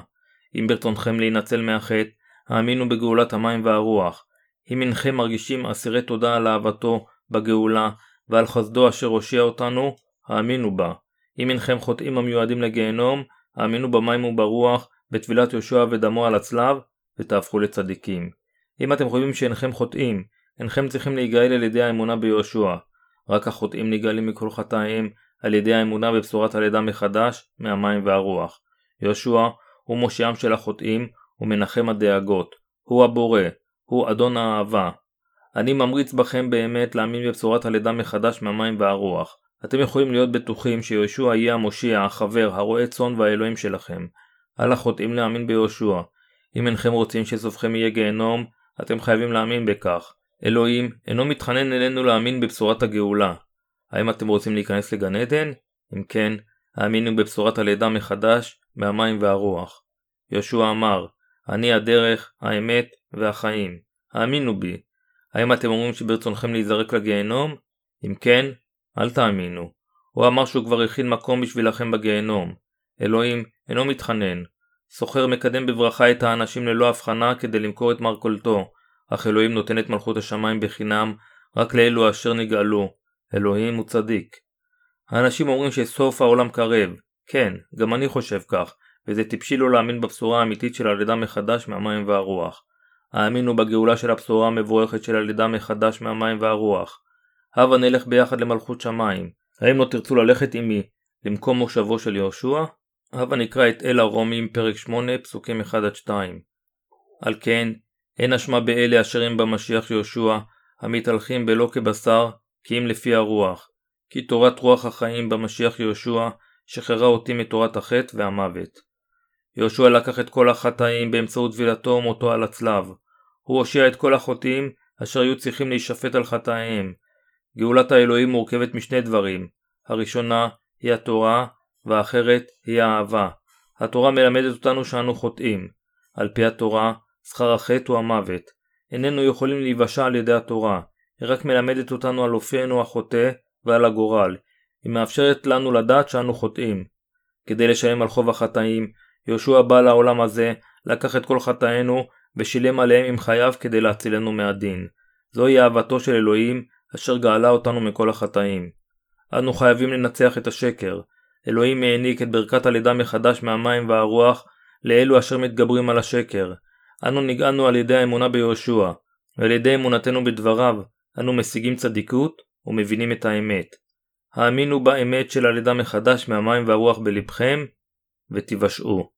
אם ברצונכם להינצל מהחטא, האמינו בגאולת המים והרוח. אם אינכם מרגישים אסירי תודה על אהבתו בגאולה ועל חסדו אשר הושיע אותנו, האמינו בה. אם אינכם חוטאים המיועדים לגיהנום, האמינו במים וברוח, בטבילת יהושע ודמו על הצלב, ותהפכו לצדיקים. אם אתם חושבים שאינכם חוטאים, אינכם צריכים להיגאל על ידי האמונה ביהושע. רק החוטאים נגאלים מכל חטאיהם על ידי האמונה בבשורת הלידה מחדש, מהמים והרוח. יהושע הוא מושיעם של החוטאים ומנחם הדאגות. הוא הבורא, הוא אדון האהבה. אני ממריץ בכם באמת להאמין בבשורת הלידה מחדש מהמים והרוח. אתם יכולים להיות בטוחים שיהושע יהיה המושיע, החבר, הרועה צאן והאלוהים שלכם. על החוטאים להאמין ביהושע. אם אינכם רוצים שסופכם יהיה גיהנום, אתם חייבים להאמין בכך. אלוהים אינו מתחנן אלינו להאמין בבשורת הגאולה. האם אתם רוצים להיכנס לגן עדן? אם כן, האמינו בבשורת הלידה מחדש, מהמים והרוח. יהושע אמר, אני הדרך, האמת והחיים. האמינו בי. האם אתם אומרים שברצונכם להיזרק לגיהנום? אם כן, אל תאמינו. הוא אמר שהוא כבר הכין מקום בשבילכם בגיהנום. אלוהים אינו מתחנן. סוחר מקדם בברכה את האנשים ללא הבחנה כדי למכור את מרכולתו, אך אלוהים נותן את מלכות השמיים בחינם רק לאלו אשר נגאלו. אלוהים הוא צדיק. האנשים אומרים שסוף העולם קרב. כן, גם אני חושב כך, וזה טיפשי לא להאמין בבשורה האמיתית של הלידה מחדש מהמים והרוח. האמינו בגאולה של הבשורה המבורכת של הלידה מחדש מהמים והרוח. הבה נלך ביחד למלכות שמיים. האם לא תרצו ללכת עמי למקום מושבו של יהושע? הבה נקרא את אל הרומים פרק 8 פסוקים 1-2. על כן, אין אשמה באלה אשר הם במשיח יהושע, המתהלכים בלא כבשר, כי אם לפי הרוח. כי תורת רוח החיים במשיח יהושע, שחררה אותי מתורת החטא והמוות. יהושע לקח את כל החטאים באמצעות טבילתו ומותו על הצלב. הוא הושיע את כל החוטאים אשר היו צריכים להישפט על חטאיהם. גאולת האלוהים מורכבת משני דברים. הראשונה היא התורה, והאחרת היא האהבה. התורה מלמדת אותנו שאנו חוטאים. על פי התורה, שכר החטא הוא המוות. איננו יכולים להיוושע על ידי התורה. היא רק מלמדת אותנו על אופיינו החוטא ועל הגורל. היא מאפשרת לנו לדעת שאנו חוטאים. כדי לשלם על חוב החטאים, יהושע בא לעולם הזה, לקח את כל חטאינו ושילם עליהם עם חייו כדי להצילנו מהדין. זוהי אהבתו של אלוהים, אשר גאלה אותנו מכל החטאים. אנו חייבים לנצח את השקר. אלוהים העניק את ברכת הלידה מחדש מהמים והרוח לאלו אשר מתגברים על השקר. אנו נגאלנו על ידי האמונה ביהושע, ועל ידי אמונתנו בדבריו, אנו משיגים צדיקות ומבינים את האמת. האמינו באמת של הלידה מחדש מהמים והרוח בלבכם, ותיוושעו.